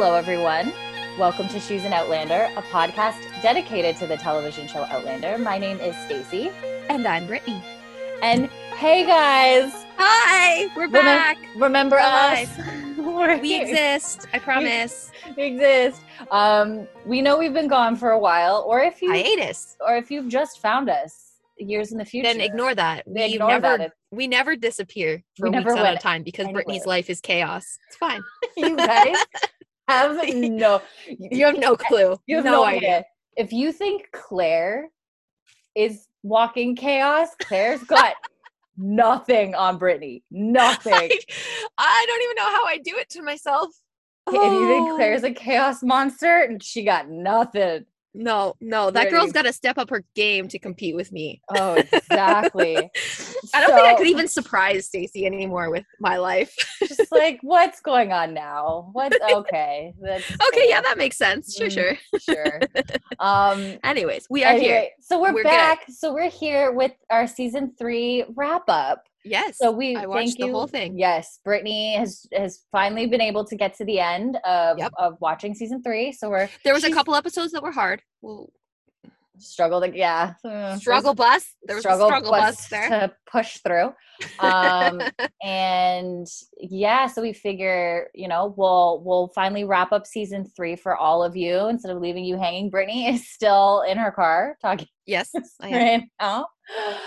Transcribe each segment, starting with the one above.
Hello, everyone. Welcome to Shoes and Outlander, a podcast dedicated to the television show Outlander. My name is Stacy. And I'm Brittany. And hey, guys. Hi, we're Remem- back. Remember We're us? We here. exist. I promise. We exist. Um, we know we've been gone for a while, or if you Hiatus. or if you've just found us years in the future, Then ignore that. We Ignore never that. we never disappear for We weeks never at a time because Brittany's life is chaos. It's fine. you guys have no You have no clue. You have no, idea. If you think Claire is walking chaos, Claire's got nothing on Brittany. Nothing. Like, I don't even know how I do it to myself. if you think Oh. Claire's a chaos monster, and she got nothing. No, no, that girl's got to step up her game to compete with me. Oh, exactly. I don't think I could even surprise Stacy anymore with my life. Just like, what's going on now? What's okay? That's okay, yeah, that makes sense. Sure, Mm. sure. sure. Um, Anyways, we are here. so we're, We're good. back. So we're here with our season three wrap up. Yes. So we I watched thank the you. whole thing. Yes, Brittany has has finally been able to get to the end of Yep. of watching season three. So we're There was a couple episodes that were hard. Well, struggled. Like, yeah, struggle bus. There was struggle a struggle bus bus there. to push through. Um, and yeah, so we figure, you know, we'll we'll finally wrap up season three for all of you instead of leaving you hanging. Brittany is still in her car talking yes, I am. right now.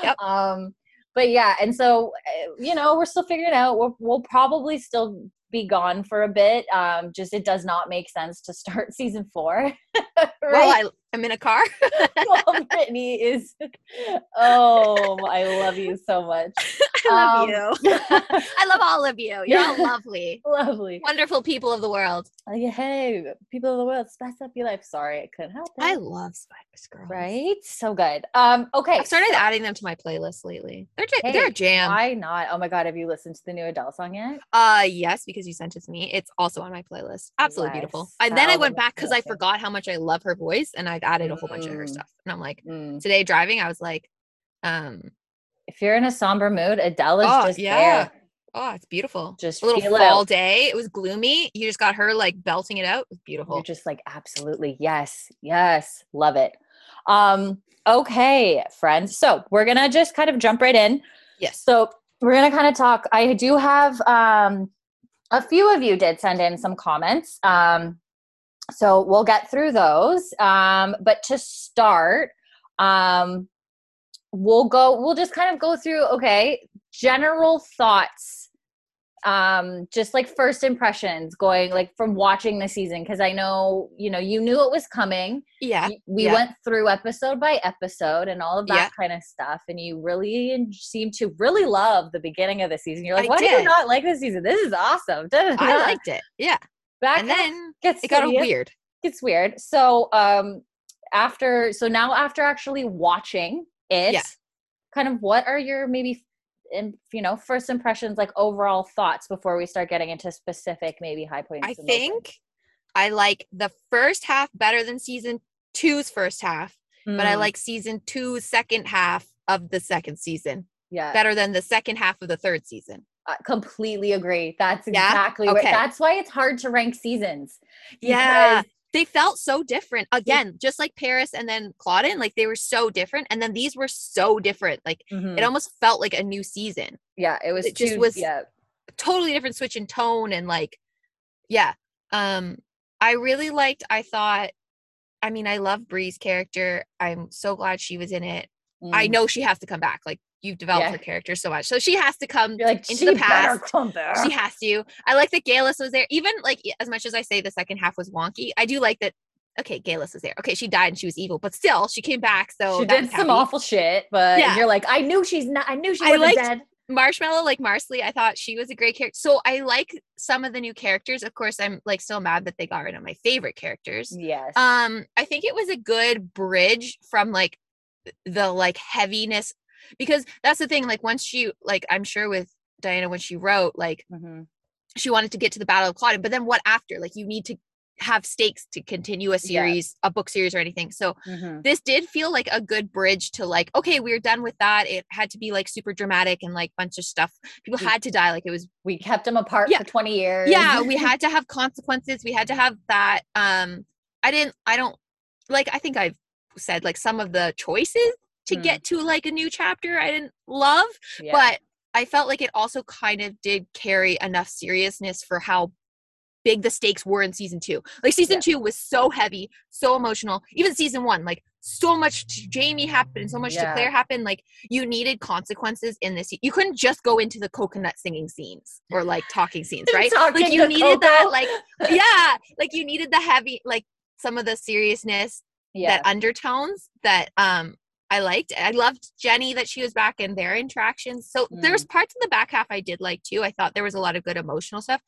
Yep. Um, but yeah, and so uh, you know, we're still figuring out. We'll, we'll probably still be gone for a bit. Um, just it does not make sense to start season four. Well. I, I'm in a car. While Brittany is. Oh, I love you so much. I love Um, you. I love all of you. You're all lovely, Lovely. wonderful people of the world. Like, hey, people of the world, spice up your life. Sorry, I couldn't help it. I love Spice Girls. right? So good. Um, okay. I've started so- adding them to my playlist lately. They're ja- Hey, they're a jam. Why not? Oh my god, have you listened to the new Adele song yet? Uh yes, because you sent it to me. It's also on my playlist. Absolutely beautiful. And then I went back because I forgot how much I love her voice and I've added a whole bunch of her Mm. stuff. And I'm like, Mm. today driving, I was like, um, If you're in a somber mood, Adele is Oh, just yeah. there. oh, it's beautiful. Just a little it fall out. day. It was gloomy. You just got her like belting it out. It was beautiful. You're just like, absolutely, yes, yes, love it. Um, okay, friends. So we're gonna just kind of jump right in. yes. So we're gonna kind of talk. I do have um a few of you did send in some comments. Um so we'll get through those. Um, but to start, um we'll go we'll just kind of go through okay, general thoughts um just like first impressions going like from watching the season because i know you know you knew it was coming yeah. we yeah. went through episode by episode and all of that Yeah. kind of stuff and you really seem to really love the beginning of the season you're like I why do you not like this season this is awesome I liked it. Yeah. Back And then gets it got weird. It's weird so um after so now after actually watching it Yeah. kind of what are your maybe you know first impressions like overall thoughts before we start getting into specific maybe high points I think I like the first half better than season two's first half, but I Mm, like season two's second half of the second season yeah better than the second half of the third season. I completely agree. That's Yeah? exactly what. Okay. That's why it's hard to rank seasons. Yeah. They felt so different. Again, just like Paris and then Culloden, like they were so different. And then these were so different. Like Mhm. it almost felt like a new season. yeah, it was it just too- was- Yeah, totally different switch in tone and like yeah um i really liked i thought i mean i love bree's character i'm so glad she was in it i mm. know she has to come back like you've developed Yeah. her character so much so she has to come You're like into the past. she has to i like that Geillis was there even like as much as i say the second half was wonky i do like that okay Geillis was there okay she died and she was evil but still she came back so she did some happy. awful shit, but Yeah. you're like, I knew she's not. I knew she wasn't liked- dead. Marshmallow, like Marsali, I thought she was a great character. So I like some of the new characters. Of course, I'm like still mad that they got rid of my favorite characters. Yes. Um, I think it was a good bridge from like the like heaviness because that's the thing. Like once she like I'm sure with Diana when she wrote, like Mhm. she wanted to get to the Battle of Culloden, but then what after? Like you need to have stakes to continue a series, a book series or anything. So Mhm. this did feel like a good bridge to like, okay, we're done with that. It had to be like super dramatic and like bunch of stuff. People Mm. had to die. Like it was We kept them apart Yeah. for 20 years. yeah we had to have consequences we had to have that um i didn't i don't like i think i've said like some of the choices to Mm. get to like a new chapter i didn't love Yeah. but i felt like it also kind of did carry enough seriousness for how big the stakes were in season two like season Yeah. two was so heavy so emotional even season one like so much to jamie happened and so much Yeah. to claire happened like you needed consequences in this you couldn't just go into the coconut singing scenes or like talking scenes right Talking like you needed that like yeah like you needed the heavy like some of the seriousness yeah. that undertones that um I liked. I loved Jenny that she was back in their interactions. So Mm. there was parts of the back half I did like too. I thought there was a lot of good emotional stuff.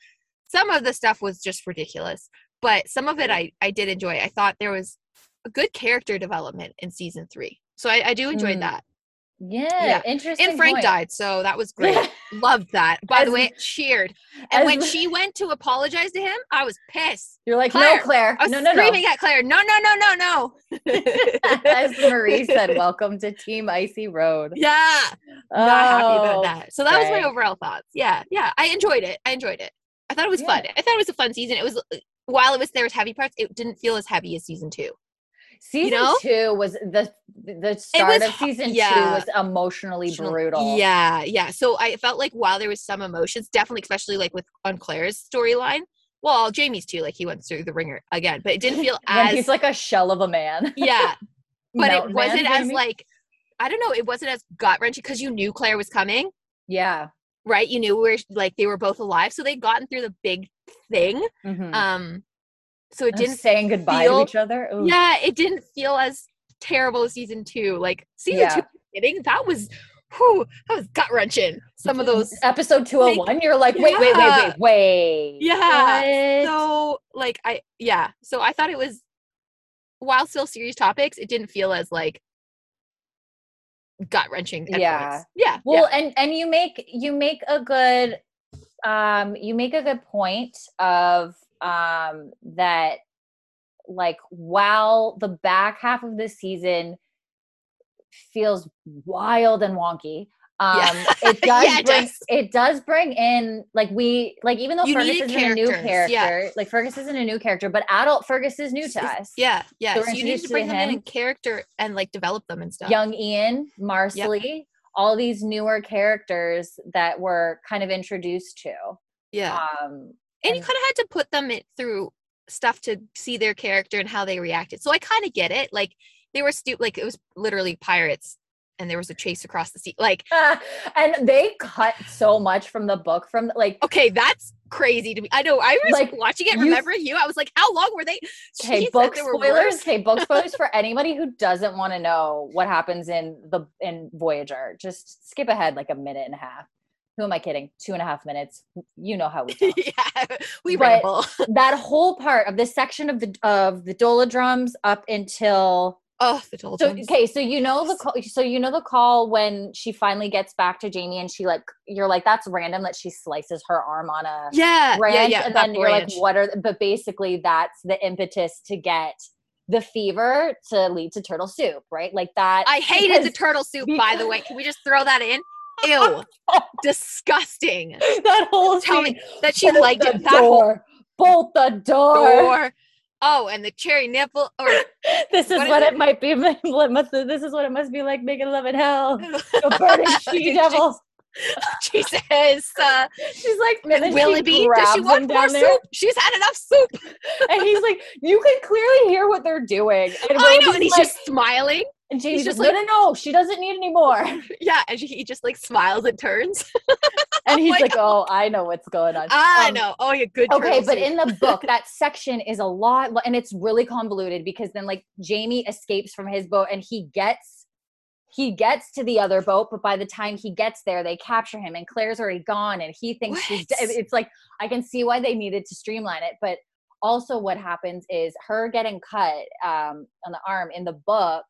Some of the stuff was just ridiculous, but some of it I I did enjoy. I thought there was a good character development in season three. So I, I do enjoy Mm. that. Yeah. yeah. Interesting. And Frank point. died, so that was great. Loved that. By the way, cheered. And as- when she went to apologize to him, I was pissed. You're like, Claire. no, Claire. I was no, no, screaming at Claire, no, no, no, no, no. As Marie said, welcome to Team Icy Road. yeah. Not happy about Oh, that. So that was my overall thoughts. Yeah. Yeah. I enjoyed it. I enjoyed it. I thought it was Yeah. fun. I thought it was a fun season. It was uh, while it was there was heavy parts, it didn't feel as heavy as season two. Season know? two was the the start was of season two was emotionally brutal. Yeah, yeah. So I felt like while there was some emotions, definitely, especially like with on Claire's storyline. Well, Jamie's too. Like he went through the ringer again, but it didn't feel as he's like a shell of a man. yeah. But Mountain it wasn't Man, as Jamie. like I don't know. It wasn't as gut wrenching because you knew Claire was coming, yeah. right? You knew where like they were both alive, so they'd gotten through the big thing. Mhm. Um, so it didn't. saying goodbye feel- to each other. Ooh. Yeah, it didn't feel as terrible as season two. Like season Yeah. two, kidding that was, whew, that was gut wrenching. Some of those episode 201 you're like wait wait wait wait wait Yeah. What? so like I yeah. So I thought it was while still serious topics, it didn't feel as like gut wrenching. Yeah. Yeah. well and and you make you make a good um you make a good point of um that like while the back half of the season feels wild and wonky um Yeah. it does Yeah, it bring does. it does bring in like we like even though You Fergus isn't a new characters, yeah. character like Fergus isn't a new character but adult Fergus is new to us Yeah. Yeah. So So, you need to bring them him. in character and like develop them and stuff. young Ian, Marsali, all these newer characters that we're kind of introduced to. Yeah. Um, and you kind of had to put them in through stuff to see their character and how they reacted. So I kind of get it. Like they were stu- like it was literally pirates and there was a chase across the sea. Like, and they cut so much from the book from like okay, that's crazy to me. I know I was Like, watching it, remembering you. I was like, how long were they? okay She book spoilers. Okay, book spoilers for anybody who doesn't want to know what happens in the in Voyager. Just skip ahead like a minute and a half. Who am I kidding? Two and a half minutes. You know how we talk. yeah, we ramble. that whole part of this section of the of the doldrums up until Oh, the total So okay, so you know the call, so you know the call when she finally gets back to Jamie and she like you're like that's random that she slices her arm on a Yeah, branch yeah, yeah. and then you're like what are but basically that's the impetus to get the fever to lead to turtle soup, right? Like that. I hated the turtle soup, by the way. Can we just throw that in? Ew. Disgusting. that whole Tell scene. me that she Bolt liked the it. That whole door. Bolt the door. door. Oh, and the cherry nipple or This is What what, is it might be. must- This is what it must be like making love in hell. The burning she devil. Jesus. Uh, She's like, and Willoughby, she does she want more down there, soup? She's had enough soup. and he's like, you can clearly hear what they're doing. And I know, and he's like- just smiling. And Jamie's just like, no, no, no, she doesn't need any more. Yeah, and she, he just like smiles and turns. And he's my like, oh, I know what's going on. I Um, know. Oh, yeah, good. Okay, but in the book, that section is a lot, and it's really convoluted because then like Jamie escapes from his boat and he gets he gets to the other boat, but by the time he gets there, they capture him, and Claire's already gone, and he thinks she's. De- It's like I can see why they needed to streamline it, but also what happens is her getting cut um, on the arm in the book.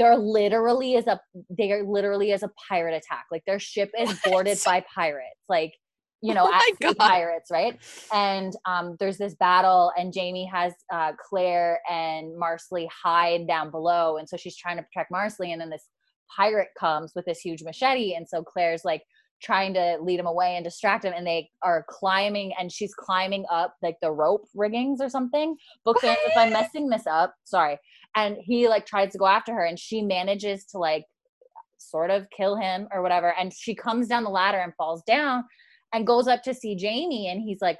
There literally is a there literally is a pirate attack. Like their ship is boarded by pirates. Like you know, Oh at sea God. pirates, right? And um, there's this battle, and Jamie has uh, Claire and Marsali hide down below, and so she's trying to protect Marsali, and then this pirate comes with this huge machete, and so Claire's like trying to lead him away and distract him, and they are climbing, and she's climbing up like the rope riggings or something. Book fans, if I'm messing this up, sorry. And he like tries to go after her, and she manages to like sort of kill him or whatever. And she comes down the ladder and falls down and goes up to see Jamie. And he's like,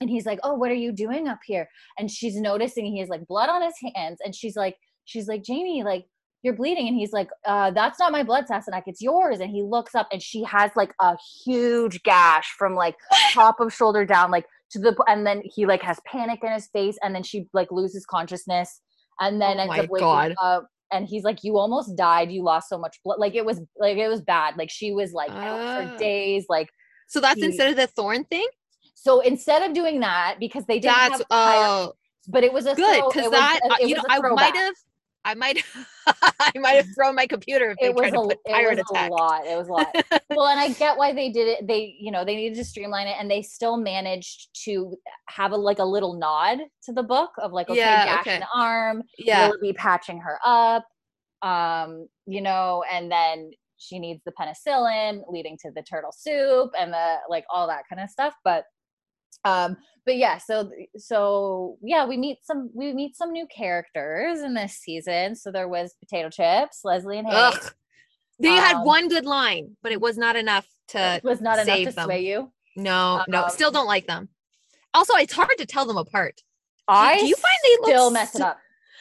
and he's like, Oh, what are you doing up here? And she's noticing he has like blood on his hands. And she's like, she's like, Jamie, like, you're bleeding. And he's like, uh, that's not my blood, Sassenach, it's yours. And he looks up and she has like a huge gash from like top of shoulder down, like to the and then he like has panic in his face, and then she like loses consciousness and then Oh ends up waking God. up and he's like you almost died you lost so much blood like it was like it was bad like she was like out Ah. for days like So that's instead of the thorn thing. so instead of doing that because they didn't That's have oh but it was a good because was that uh, you know I might have I might I might have thrown my computer if it was a, it was a lot it was a lot well and i get why they did it they you know they needed to streamline it and they still managed to have a like a little nod to the book of like okay Yeah, okay. an arm yeah. will be patching her up um you know and then she needs the penicillin leading to the turtle soup and the like all that kind of stuff but um but yeah so so yeah we meet some we meet some new characters in this season so there was potato chips leslie and. Ugh. They had Um, one good line, but it was not enough to it was not enough to them. sway you no, no, Um, still don't like them. Also, it's hard to tell them apart. I do you find they look still mess it up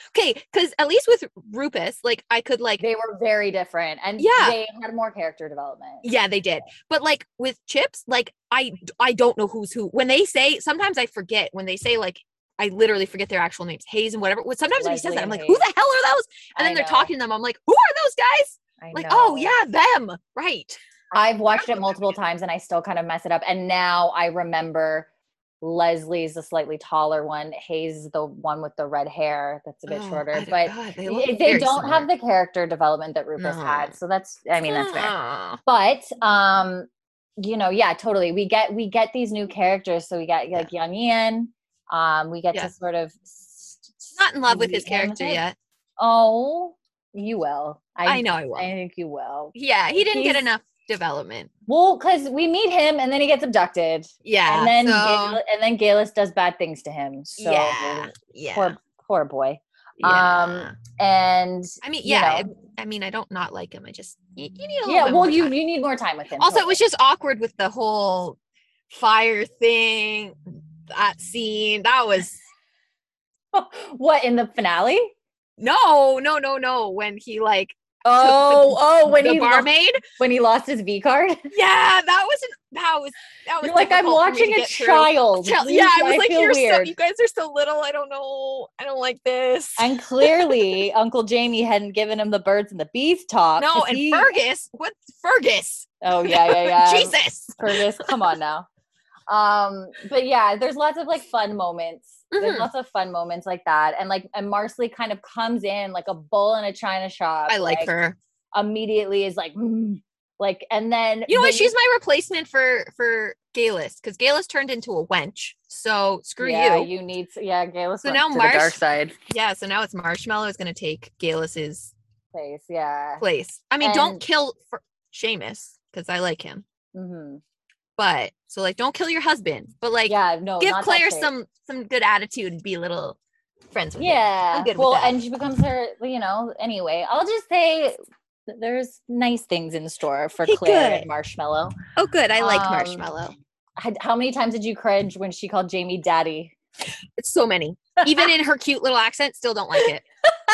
Okay, because at least with Rupus, like I could like they were very different and Yeah. they had more character development Yeah, they did. But like with chips, like I I don't know who's who. When they say sometimes I forget when they say like I literally forget their actual names, Hayes and whatever. Sometimes when he says that, I'm like, who the hell are those? And I then they're know. talking to them. I'm like, who are those guys? I Like, oh, know. oh yeah, them. Right. I've watched it multiple times and I still kind of mess it up. And now I remember Leslie's the slightly taller one. Hayes is the one with the red hair that's a bit Oh, shorter. I But God, they, they, don't have the character development that Rufus No. had. So that's I mean that's fair. But um, you know, yeah, totally. We get we get these new characters. So we got like Young Ian. Um, we get Yeah. to sort of Not in love with his meet him a character yet. Oh, you will. I, know I will. I think you will. yeah, he didn't get enough development. Well, because we meet him and then he gets abducted. Yeah. and then so, Gal- and then Geillis does bad things to him. So yeah. Yeah. poor poor boy. yeah. um, And I mean, you yeah. know. I, I mean, I don't not like him. I just you, you need a little yeah, well, you time. you need more time with him. also it was just awkward with the whole fire thing that scene that was what in the finale? no no no no when he like Oh, oh, when the he barmaid when he lost his V card. yeah that wasn't that was that was like I'm difficult for me to watching a child. Tell- yeah i was like feel you're so weird. you guys are so little i don't know i don't like this and clearly, Uncle Jamie hadn't given him the birds and the bees talk. No, and he- fergus what fergus Oh yeah, yeah, yeah. jesus Fergus, come on now. Um, but yeah, there's lots of like fun moments. There's Mhm. lots of fun moments like that. And like and Marsali kind of comes in like a bull in a china shop. i like her Immediately is like "Mm," like and then you know what she's my replacement for for Geillis because Geillis turned into a wench so screw yeah, you you need to, yeah, Geillis So now Marsh- dark side Yeah, so now it's Marshmallow is going to take Geillis's place. Yeah. place. I mean, don't kill for Seamus because I like him, hmm but so like, don't kill your husband, but like, Yeah, no. give Claire some some good attitude and be a little friends with. Yeah. With well, that. and she becomes her, you know, anyway. I'll just say there's nice things in store for Okay, Claire good. and Marshmallow. Oh, good. I like Um, Marshmallow. How many times did you cringe when she called Jamie daddy? It's so many. Even in her cute little accent, still don't like it.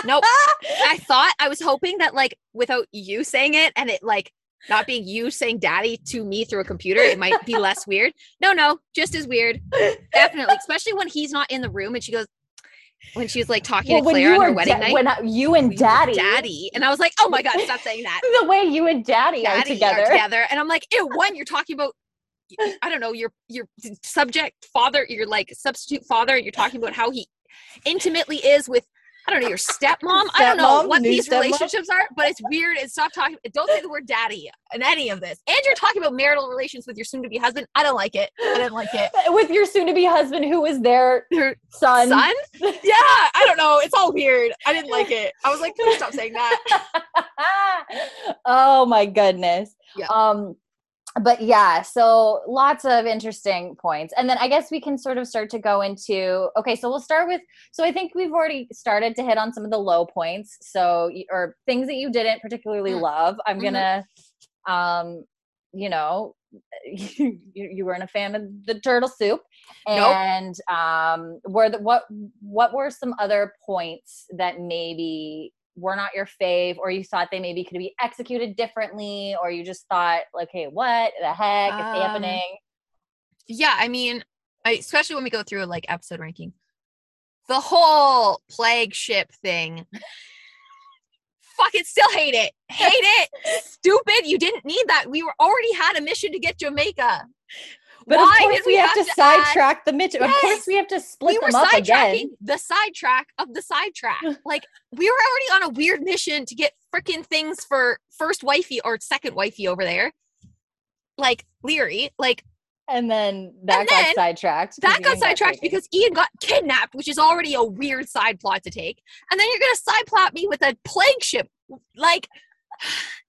Nope. I thought I was hoping that like without you saying it and it like not being you saying daddy to me through a computer, it might be less weird. No, no, just as weird. Definitely. Especially when he's not in the room and she goes when she was like talking to Claire on her wedding da- night. when I- you and daddy, Daddy. And I was like, oh my God, stop saying that. the way you and daddy, are Daddy together. together. And I'm like, ew, one, you're talking about I don't know, your your subject father, your like substitute father, and you're talking about how he intimately is with I don't know your stepmom. I don't know what these stepmom? relationships are, but it's weird. And stop talking. Don't say the word daddy in any of this. And you're talking about marital relations with your soon-to-be husband. I don't like it. I didn't like it. With your soon-to-be husband, who is their son. son? Yeah, I don't know. It's all weird. I didn't like it. I was like, please stop saying that. oh my goodness. Yeah. Um but yeah, so lots of interesting points. And then I guess we can sort of start to go into okay, so we'll start with so I think we've already started to hit on some of the low points. So or things that you didn't particularly Mm. love. I'm Mhm. going to um you know, you, you weren't a fan of the turtle soup Nope. and um were the what what were some other points that maybe were not your fave or you thought they maybe could be executed differently or you just thought like hey what the heck is Um, happening Yeah, I mean, I, especially when we go through like episode ranking, the whole plague ship thing. Fucking still hate it. Hate it. Stupid. You didn't need that. We were already had a mission to get Jamaica. But Why of course did we, have, to, add- sidetrack the mission of course we have to split we were them up sidetracking again the sidetrack of the sidetrack. like we were already on a weird mission to get freaking things for first wifey or second wifey over there. Like Laoghaire, like and then that And got then sidetracked that got sidetracked taken. because Ian got kidnapped, which is already a weird side plot to take. And then you're gonna side plot me with a plague ship. Like,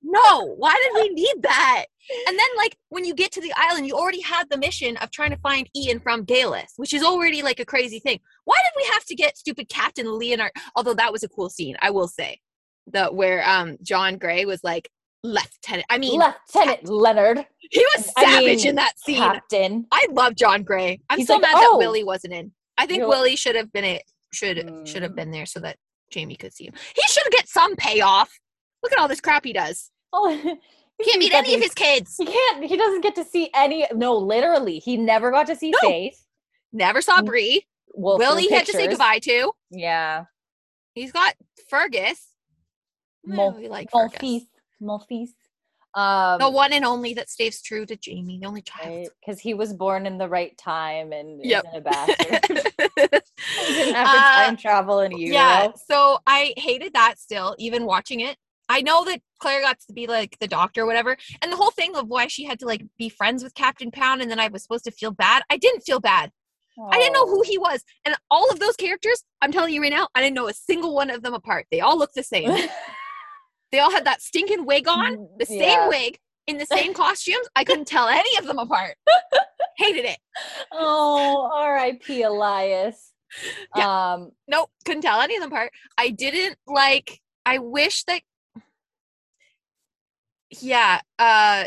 no, why did we need that? And then, like, when you get to the island, you already had the mission of trying to find Ian from Dallas, which is already like a crazy thing. Why did we have to get stupid Captain Leonard? Although that was a cool scene, I will say. The where um John Grey was like lieutenant. I mean, lieutenant leonard he was I savage mean, in that scene. captain I love John Grey. I'm He's so like, mad "Oh." that Willie wasn't in. I think Willie should have been it. Should should have Mm. been there so that Jamie could see him. He should get some payoff. Look at all this crap he does. oh He can't meet any of his kids. he can't he doesn't get to see any no literally he never got to see No. faith Never saw. Bree. well, Willie had to say goodbye to. yeah He's got Fergus. Mon- like Fergus. fils um The one and only that stays true to Jamie, the only child. because he was born in the right time and Yep. isn't a bastard he didn't have Uh, time travel in utero Yeah. So I hated that still, even watching it. I know that Claire got to be like the doctor or whatever. And the whole thing of why she had to like be friends with Captain Pound and then I was supposed to feel bad. I didn't feel bad. I didn't know who he was. And all of those characters, I'm telling you right now, I didn't know a single one of them apart. They all look the same. they all had that stinking wig on, the same Yeah. wig in the same costumes. I couldn't tell any of them apart. Hated it. oh r.i.p elias um Nope, couldn't tell any of them apart. I didn't like. I wish that. Yeah, uh,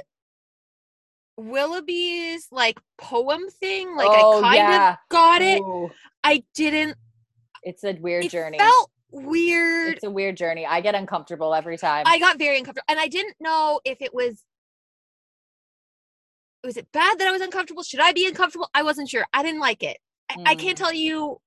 Willoughby's like poem thing. Like Oh, I kind yeah. of got it. ooh, I didn't. it's a weird It journey felt weird. it's a weird journey i get uncomfortable every time I got very uncomfortable, and I didn't know if it was. Was it bad that I was uncomfortable? Should I be uncomfortable? I wasn't sure. I didn't like it. I, I can't Mm. tell you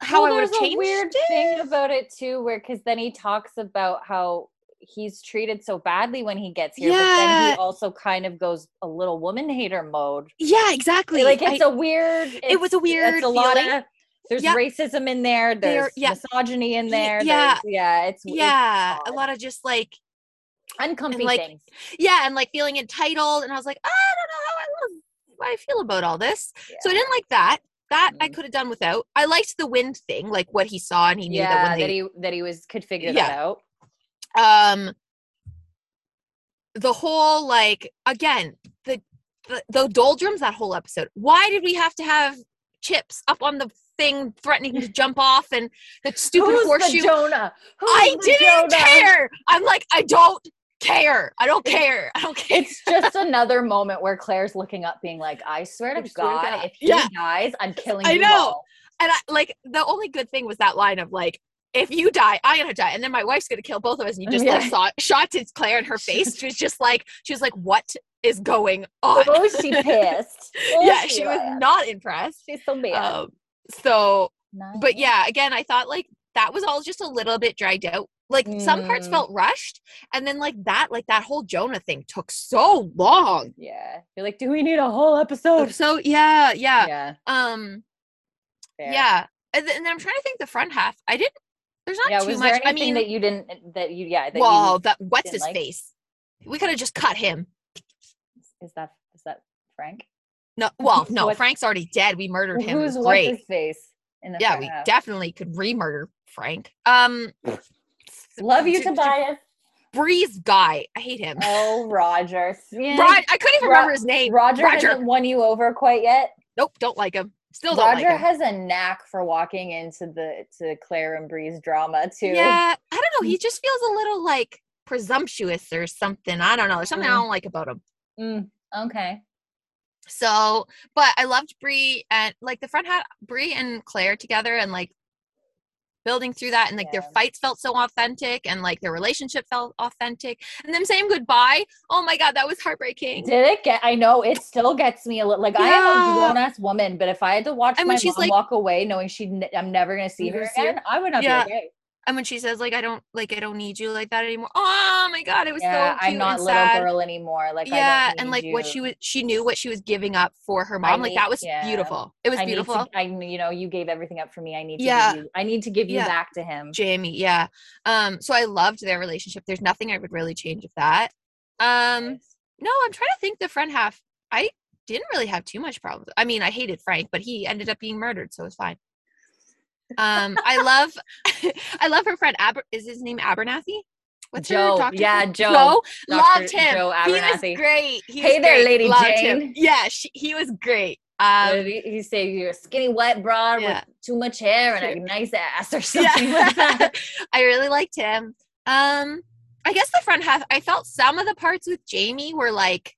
how Well, I would there's a weird it. thing about it too, where because then he talks about how he's treated so badly when he gets here, but then he also kind of goes a little woman hater mode. Yeah, exactly. Like it's a weird. it was a weird It's a lot feeling. of. There's Yep. racism in there. There- There's yeah. misogyny in there. yeah. yeah. It's it's yeah, a lot of just like uncomfy like, things. yeah, and like feeling entitled, and I was like, I don't know how I love, I feel about all this. So I didn't like that. That I Mhm. could have done without. I liked the wind thing, like what he saw, and he knew yeah, that when that he that he was could figure Yeah. that out. Um the whole like again the, the the doldrums that whole episode why did we have to have chips up on the thing threatening to jump off and the stupid Who's horseshoe the Jonah? Who's i the didn't Jonah? care i'm like i don't care i don't care i don't care It's just another moment where Claire's looking up, being like, "I swear to I swear to God, God." if he Yeah. dies, I'm killing I you know. all." and I like the only good thing was that line of like if you die, I'm gonna die, and then my wife's gonna kill both of us. And you just like saw shot to Claire in her face. She was just like, she was like, "What is going on?" Oh, she pissed. Oh, yeah, she was was. not impressed. She's so bad. Um, so, Nice. but yeah, again, I thought like that was all just a little bit dragged out. Like some parts Mm. felt rushed, and then like that, like that whole Jonah thing took so long. yeah, you're like, do we need a whole episode? So yeah, yeah, Yeah, um, fair. yeah. And then I'm trying to think the front half. I didn't There's not yeah, too was much. there I mean, that you didn't that you yeah that well, that what's his like? face? We could have just cut him. is that is that Frank? No, well, no, What- Frank's already dead. We murdered him. Who's was what's his face in the Yeah, we half? definitely could re-murder Frank. Um, love you, J- J- Tobias. Bree's guy. I hate him. Oh, Roger. Yeah. Rod, I couldn't even Ro- remember his name. Roger, Roger. hasn't won you over quite yet. Nope, don't like him. Still Roger like has a knack for walking into the to Claire and Bree's drama too. Yeah, I don't know. He just feels a little like presumptuous or something. I don't know. There's something I Mm. don't like about him. Mm, okay. So, but I loved Bree and like the front hat Bree and Claire together and like building through that and like their fights felt so authentic and like their relationship felt authentic and them saying goodbye. Oh my god, that was heartbreaking. Did it get? I know it still gets me a little. Like I am a grown ass woman, but if I had to watch And my mom like- walk away, knowing she i'm never gonna see her see her? again, I would not Yeah. be okay. And when she says like I don't like I don't need you like that anymore. Oh my god, it was Yeah, so cute I'm not little sad. girl anymore. Like yeah, and like what she was she knew what she was giving up for her I mom. like need- that was yeah. beautiful. It was I beautiful. To, I you know you gave everything up for me. I need to Yeah. give you. I need to give you Yeah. back to him. Jamie, yeah. Um, so I loved their relationship. There's nothing I would really change with that. Um, no, I'm trying to think the front half. I didn't really have too much problems. I mean, I hated Frank, but he ended up being murdered, so it's fine. Um, I love, I love her friend. Aber- is his name Abernathy? What's Joe, her doctor? yeah? Joe. Joe loved him. Joe he was Abernathy. great. He Hey was there, great. Lady Loved Jane. Him. Yeah, she, he was great. Um, he, he say you're a skinny wet broad Yeah. with too much hair and a nice ass or something like that. I really liked him. Um, I guess the front half, I felt some of the parts with Jamie were like,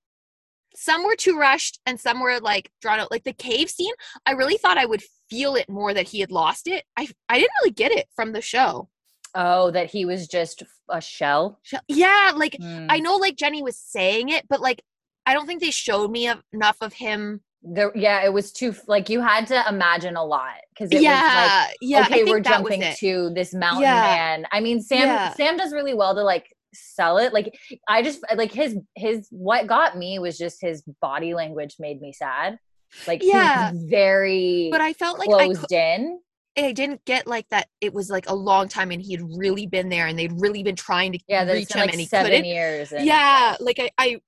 some were too rushed and some were like drawn out. Like the cave scene, I really thought I would feel it more that he had lost it. I I didn't really get it from the show. Oh, that he was just a shell. Sh- Yeah, like Hmm. I know like Jenny was saying it, but like I don't think they showed me enough of him. There, yeah, it was too like you had to imagine a lot because it was yeah, yeah. like I okay, we're jumping to this mountain Yeah. man. I mean, Sam Yeah. Sam does really well to like sell it. Like I just like his his what got me was just his body language made me sad. Like Yeah. very But I felt like I closed cou- in. I didn't get like that. It was like a long time, and he had really been there, and they'd really been trying to Yeah, reach him, like and he seven couldn't. years. And, yeah like I, I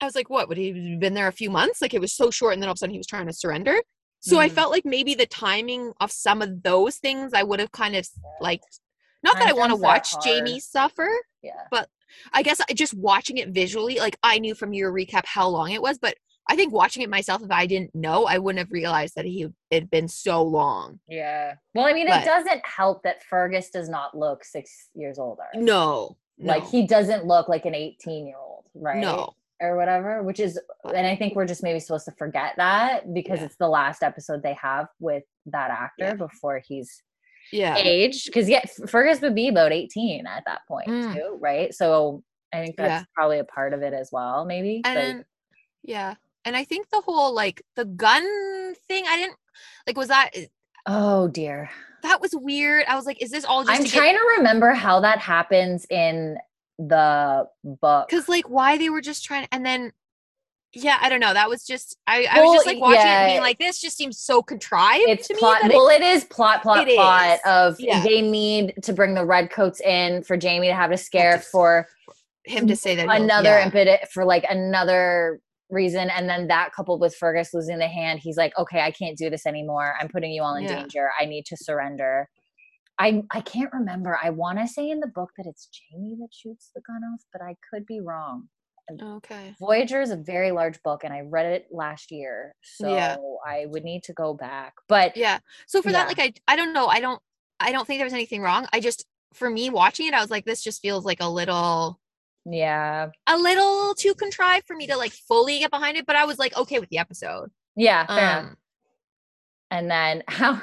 i was like what would he have been there a few months like it was so short and then all of a sudden he was trying to surrender so i Mm. felt like maybe the timing of some of those things i would have kind of like not that i want to watch jamie suffer yeah. But I guess I, just watching it visually like i knew from your recap how long it was but i think watching it myself if i didn't know i wouldn't have realized that he had been so long Yeah. Well, I mean, But- it doesn't help that Fergus does not look six years older. no Like no, he doesn't look like an 18 year old, right? no Or whatever, which is, and I think we're just maybe supposed to forget that because Yeah. it's the last episode they have with that actor Yeah. before he's yeah age Because, yeah, Fergus would be about 18 at that point, Mm. too, right? So I think that's Yeah. probably a part of it as well, maybe. and like- then, yeah and i think the whole like the gun thing i didn't like was that oh, dear. that was weird i was like is this all just I'm trying to remember how that happens in the book. because like why they were just trying and then yeah i don't know that was just i, I Well, was just like watching it and being like this just seems so contrived it's to me plot it- well it is plot plot It plot is, of yeah. they need to bring the redcoats in for jamie to have a scare for him to say that another yeah. impetus for like another reason and then that coupled with fergus losing the hand he's like okay i can't do this anymore i'm putting you all in Yeah. danger i need to surrender i i can't remember i want to say in the book that it's jamie that shoots the gun off but i could be wrong okay. Voyager is a very large book and i read it last year so Yeah. i would need to go back but yeah. So for that like i i don't know i don't i don't think there was anything wrong. I just for me watching it i was like this just feels like a little yeah. a little too contrived for me to like fully get behind it but i was like okay with the episode. Yeah um and then how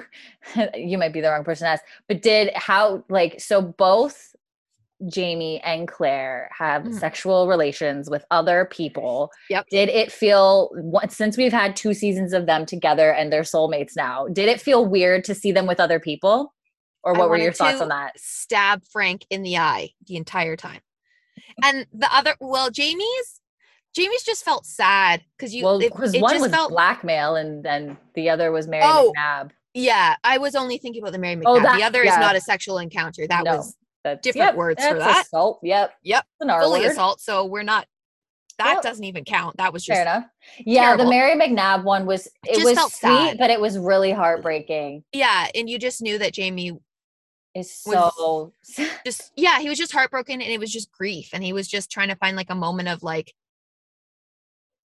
you might be the wrong person to ask but did how like so both jamie and claire have Mhm. sexual relations with other people Yep. did it feel what- since we've had two seasons of them together and they're soulmates now did it feel weird to see them with other people or I what were your thoughts on that stab Frank in the eye the entire time. And the other, well, Jamie's, Jamie's just felt sad because you, well it, because it one just was felt, blackmail and then the other was mary Oh, mcnabb Yeah, I was only thinking about the Mary McNabb. Oh, that- the other yeah. is not a sexual encounter. That No. was That's, different words for that. Assault. Yep. Yep. An fully word. assault. So we're not. That Yep. doesn't even count. That was just Fair enough. Yeah, terrible. the Mary McNabb one was it just was sweet, sad. but it was really heartbreaking. yeah, and you just knew that Jamie is so just yeah he was just heartbroken and it was just grief and he was just trying to find like a moment of like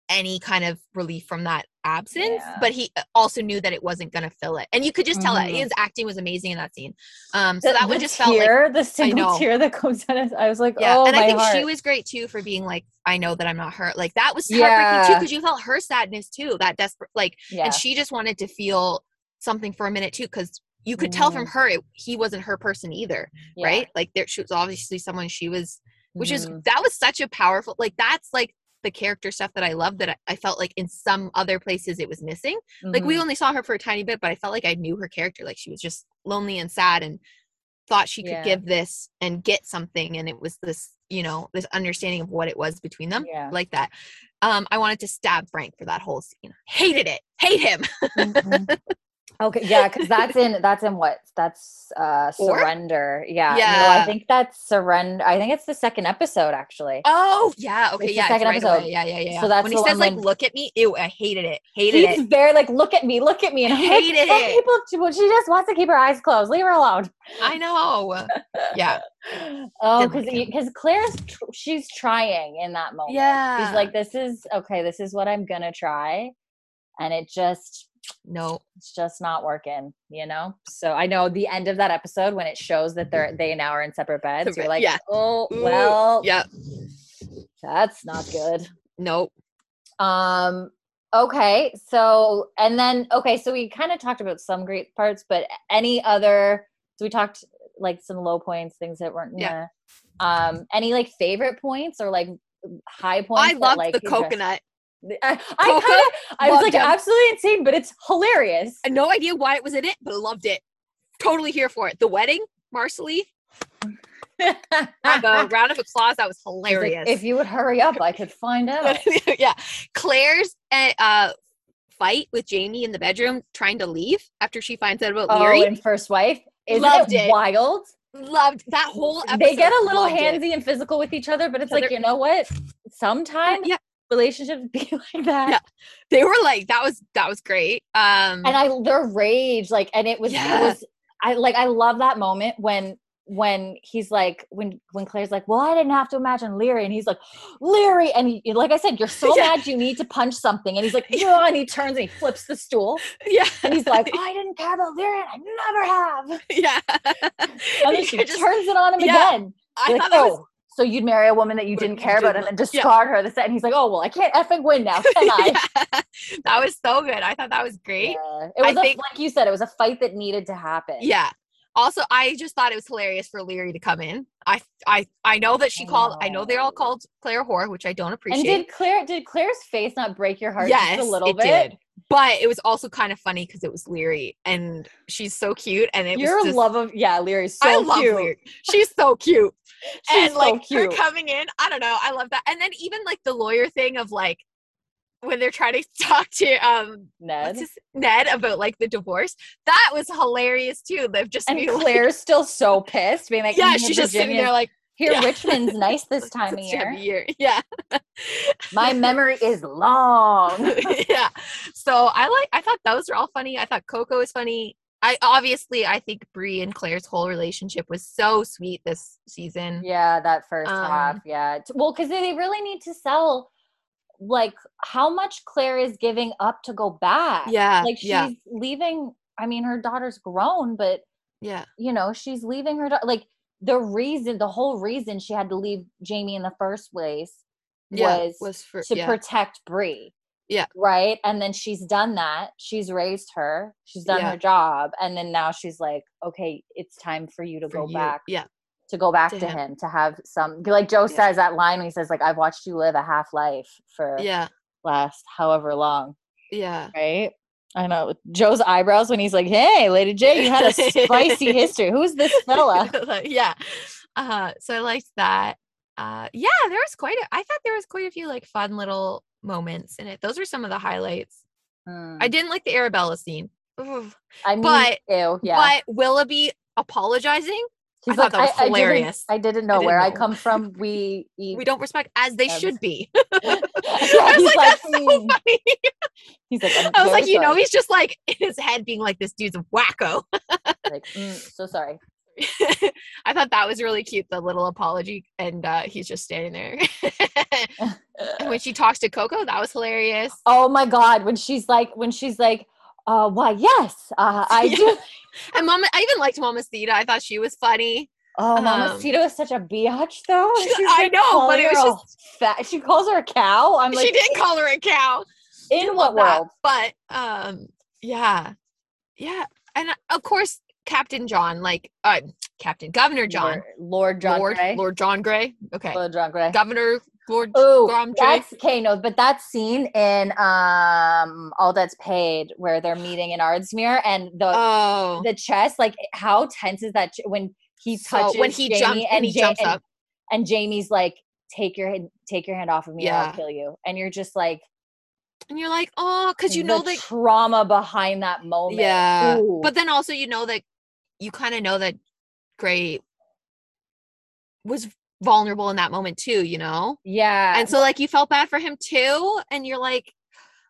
any kind of relief from that absence Yeah. but he uh, also knew that it wasn't going to fill it and you could just tell that Mhm. his acting was amazing in that scene um so the, that one just felt like the single tear that comes out. I was like, yeah oh and i think heart. she was great too for being like i know that i'm not hurt like that was Yeah. heartbreaking too because you felt her sadness too that desperate like yeah. and she just wanted to feel something for a minute too because you could tell from her it, he wasn't her person either yeah. right like there she was obviously someone she was which is Mhm. that was such a powerful like that's like the character stuff that I love that I, felt like in some other places it was missing. Like we Mhm. only saw her for a tiny bit, but I felt like I knew her character. Like she was just lonely and sad and thought she could Yeah. give this and get something. And it was this, you know, this understanding of what it was between them. Yeah. Like that. Um, I wanted to stab Frank for that whole scene. Hated it. Hate him. Mhm. okay, yeah, because that's in that's in what? That's uh surrender. Yeah. No, Yeah. I think that's surrender. I think it's the second episode actually. Oh yeah. Okay. the yeah. It's second right episode. away. Yeah. Yeah. Yeah. So that's when he says like, when- "Look at me." Ew. I hated it. Hated it. He's it. very like, look at me, look at me, and I'm like, Hated it. people. Well, she just wants to keep her eyes closed. Leave her alone. I know. Yeah. Oh, because because Claire's tr- she's trying in that moment. Yeah. she's like, this is okay. This is what I'm gonna try, and it just No. it's just not working. You know. So I know the end of that episode when it shows that they're they now are in separate beds. You're like, yeah. oh Ooh, well, Yeah. that's not good. Nope. Um okay, so and then okay, so we kind of talked about some great parts, but any other so we talked like some low points, things that weren't Yeah. Um any like favorite points or like high points? I loved like, the coconut. I, I kind of I was like him. absolutely insane, but it's hilarious. I no idea why it was in it, but I loved it. Totally here for it. The wedding, Marsali, the round of applause, that was He's like, hilarious. if you would hurry up, I could find out. yeah. Claire's uh, uh, fight with Jamie in the bedroom trying to leave after she finds out about Oh, Laoghaire. and first wife. Isn't Loved it it. wild? Loved that whole episode. they get a little loved it. handsy and physical with each other, but it's Each like, other- you know what? Sometimes Yeah. Relationships be like that. Yeah. They were like, that was that was great. Um And I their rage, like, and it was Yeah. it was I like I love that moment when when he's like when when Claire's like, Well, I didn't have to imagine Laoghaire, and he's like, Laoghaire, and he, like I said, you're so Yeah. mad you need to punch something, and he's like, yeah, and he turns and he flips the stool, yeah. and he's like, I didn't care about Laoghaire, and I never have. yeah. And then she just- turns it on him Yeah. again. I like, thought that was oh, so you'd marry a woman that you didn't care about and then like- yeah. discard her. The set, and he's like, oh well, I can't effing win now, can I? yeah. that was so good. I thought that was great. Yeah. It was a, think- like you said, it was a fight that needed to happen. Yeah. Also, I just thought it was hilarious for Laoghaire to come in. I I I know that she called. I know they're all called Claire whore, which I don't appreciate. And did Claire did Claire's face not break your heart yes, just a little it bit? did. But it was also kind of funny because it was Laoghaire, and she's so cute, and it Your was just, love of yeah, Laoghaire's so I love cute. Laoghaire. She's so cute, She's and like so cute. her coming in. I don't know. I love that. And then even like the lawyer thing of like when they're trying to talk to um Ned. his, Ned about like the divorce. That was hilarious too. They've just And be like, still so pissed, being like, yeah, "Mm, she's just sitting there like here. yeah. Richmond's nice this time of time year. Yeah. My memory is long. yeah. So I like I thought those were all funny. I thought Coco was funny. I obviously I think Bree and Claire's whole relationship was so sweet this season. Yeah, that first half. Um, Yeah. Well, because they really need to sell like how much Claire is giving up to go back. Yeah. Like she's yeah. leaving. I mean, her daughter's grown, but Yeah. you know, she's leaving her. da- Like the reason, the whole reason she had to leave Jamie in the first place Yeah. was, Was for to yeah. protect Bree. Yeah. Right. And then she's done that. She's raised her. She's done Yeah. her job. And then now she's like, okay, it's time for you to for go you. back Yeah. to go back to to, him. him. to have some like Joe Yeah. says that line when he says like I've watched you live a half life for Yeah. last however long, Yeah. right? I know Joe's eyebrows when he's like, "Hey, Lady J, you had a spicy history. Who's this fella?" Yeah. Uh so I liked that. Uh yeah, there was quite a I thought there was quite a few like fun little moments in it. Those were some of the highlights. I Hmm. didn't like the Arabella scene. Ugh. I mean, But- ew, yeah. But Willoughby apologizing, He's I thought that was I, hilarious. I didn't, I didn't know didn't where I come from. We eat. we don't respect as they should be. I was he's like, like, that's so "Hmm." funny. he's like, I was like, very you know, he's just like in his head being like, this dude's a wacko. like, "Mm, so sorry. I thought that was really cute, the little apology, and uh, he's just standing there. and when she talks to Coco, that was hilarious. Oh my god, when she's like, when she's like, uh, why? Yes, uh, I Yeah. do. And Mama, I even liked Mama Theta. I thought she was funny. Oh, Mama Um, Cito is such a biatch, though. and She's- she's, I like, know, but it was just- fat. She calls her a cow. I'm like, she didn't call her a cow. in what love that. world? But um, yeah, yeah, and of course, Captain John, like uh, Captain Governor John, Lord, Lord John Lord Grey. Lord John Grey. Okay, Lord John Grey. Governor Lord Oh, that's okay. No, but that scene in um All Debts Paid where they're meeting in Ardsmuir, and the Oh, the chest, like how tense is that ch- when he So- touches when he Jamie jumps and he jumps and, up. and Jamie's like, take your hand, take your hand off of me, Yeah. I'll kill you, and you're just like, and you're like, oh, because you the know that trauma behind that moment. Yeah. Ooh. But then also you know that you kind of know that Grey was vulnerable in that moment too, you know? yeah, And so like you felt bad for him too and you're like,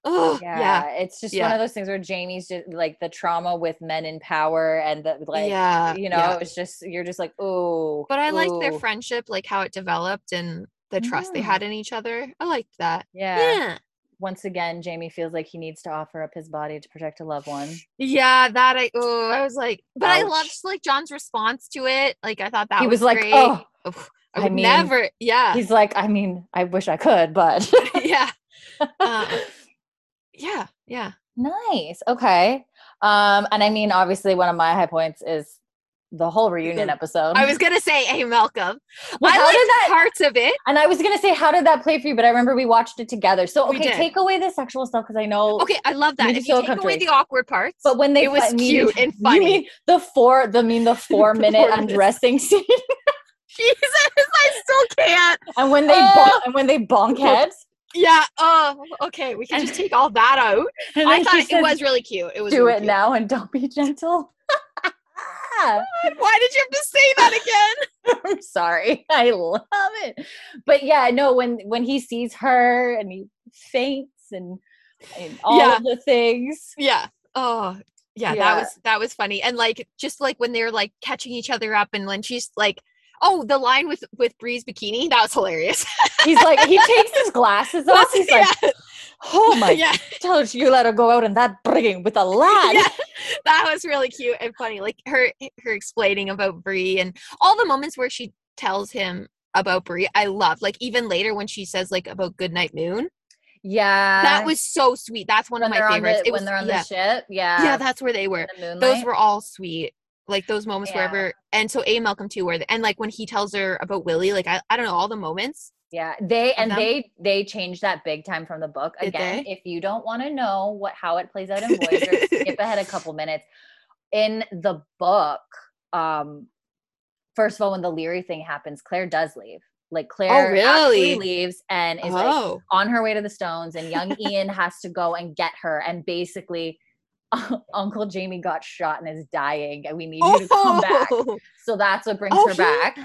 "Oh, yeah, yeah. it's just one of those things where Jamie's just like the trauma with men in power and the like, yeah. you know, yeah. it's just you're just like, oh. But I liked their friendship, like how it developed and the trust they had in each other. I liked that. Yeah. Yeah. Once again, Jamie feels like he needs to offer up his body to protect a loved one. Yeah, that I oh, I was like, but I loved like John's response to it. Like I thought that he was, like, great. oh, I I would mean, never. Yeah, he's like, I mean, I wish I could, but yeah, uh, yeah, yeah. nice. Okay. Um, and I mean, obviously, one of my high points is the whole reunion episode. I was gonna say, A Malcolm. Well, I how did that- parts of it. and I was gonna say, how did that play for you? But I remember we watched it together. So okay, take away the sexual stuff because I know. Okay, I love that. If you take away the awkward parts, But when they It was meet cute and you funny. mean the four, the mean the four minute undressing scene, Jesus, I still can't. and when they Oh. bonk, and when they bonk heads, Yeah. Oh, okay. We can just take all that out. I thought she it was really cute. It was. do really it cute. now and don't be gentle. Why did you have to say that again? I'm sorry. I love it. But yeah, no, when when he sees her and he faints and, and all Yeah. the things. Yeah. Oh, yeah, Yeah. That was that was funny. And like just like when they're like catching each other up, and when she's like, "Oh, the line with with Bree's bikini," that was hilarious. He's like, he takes his glasses off. He's like, oh my yeah, gosh, you let her go out in that brigging with a lad. yeah. That was really cute and funny. Like her her explaining about Bree and all the moments where she tells him about Bree. I love like even later when she says like about Goodnight Moon. Yeah. That was so sweet. That's one when of my favorites. the, It when was- they're on yeah. the ship. Yeah. yeah, that's where they were. the those were all sweet like those moments Yeah. wherever and so a malcolm too where the, and like when he tells her about willie like i, I don't know all the moments Yeah, they and them? they they changed that big time from the book. Did Again, they? if you don't want to know what how it plays out in Voyager, skip ahead a couple minutes. In the book, um, first of all, when the Laoghaire thing happens, Claire does leave. Like Claire actually really? leaves and is like oh on her way to the Stones, and young Ian has to go and get her. And basically, Uncle Jamie got shot and is dying, and we need you to come back. Oh. So that's what brings Oh, her he- back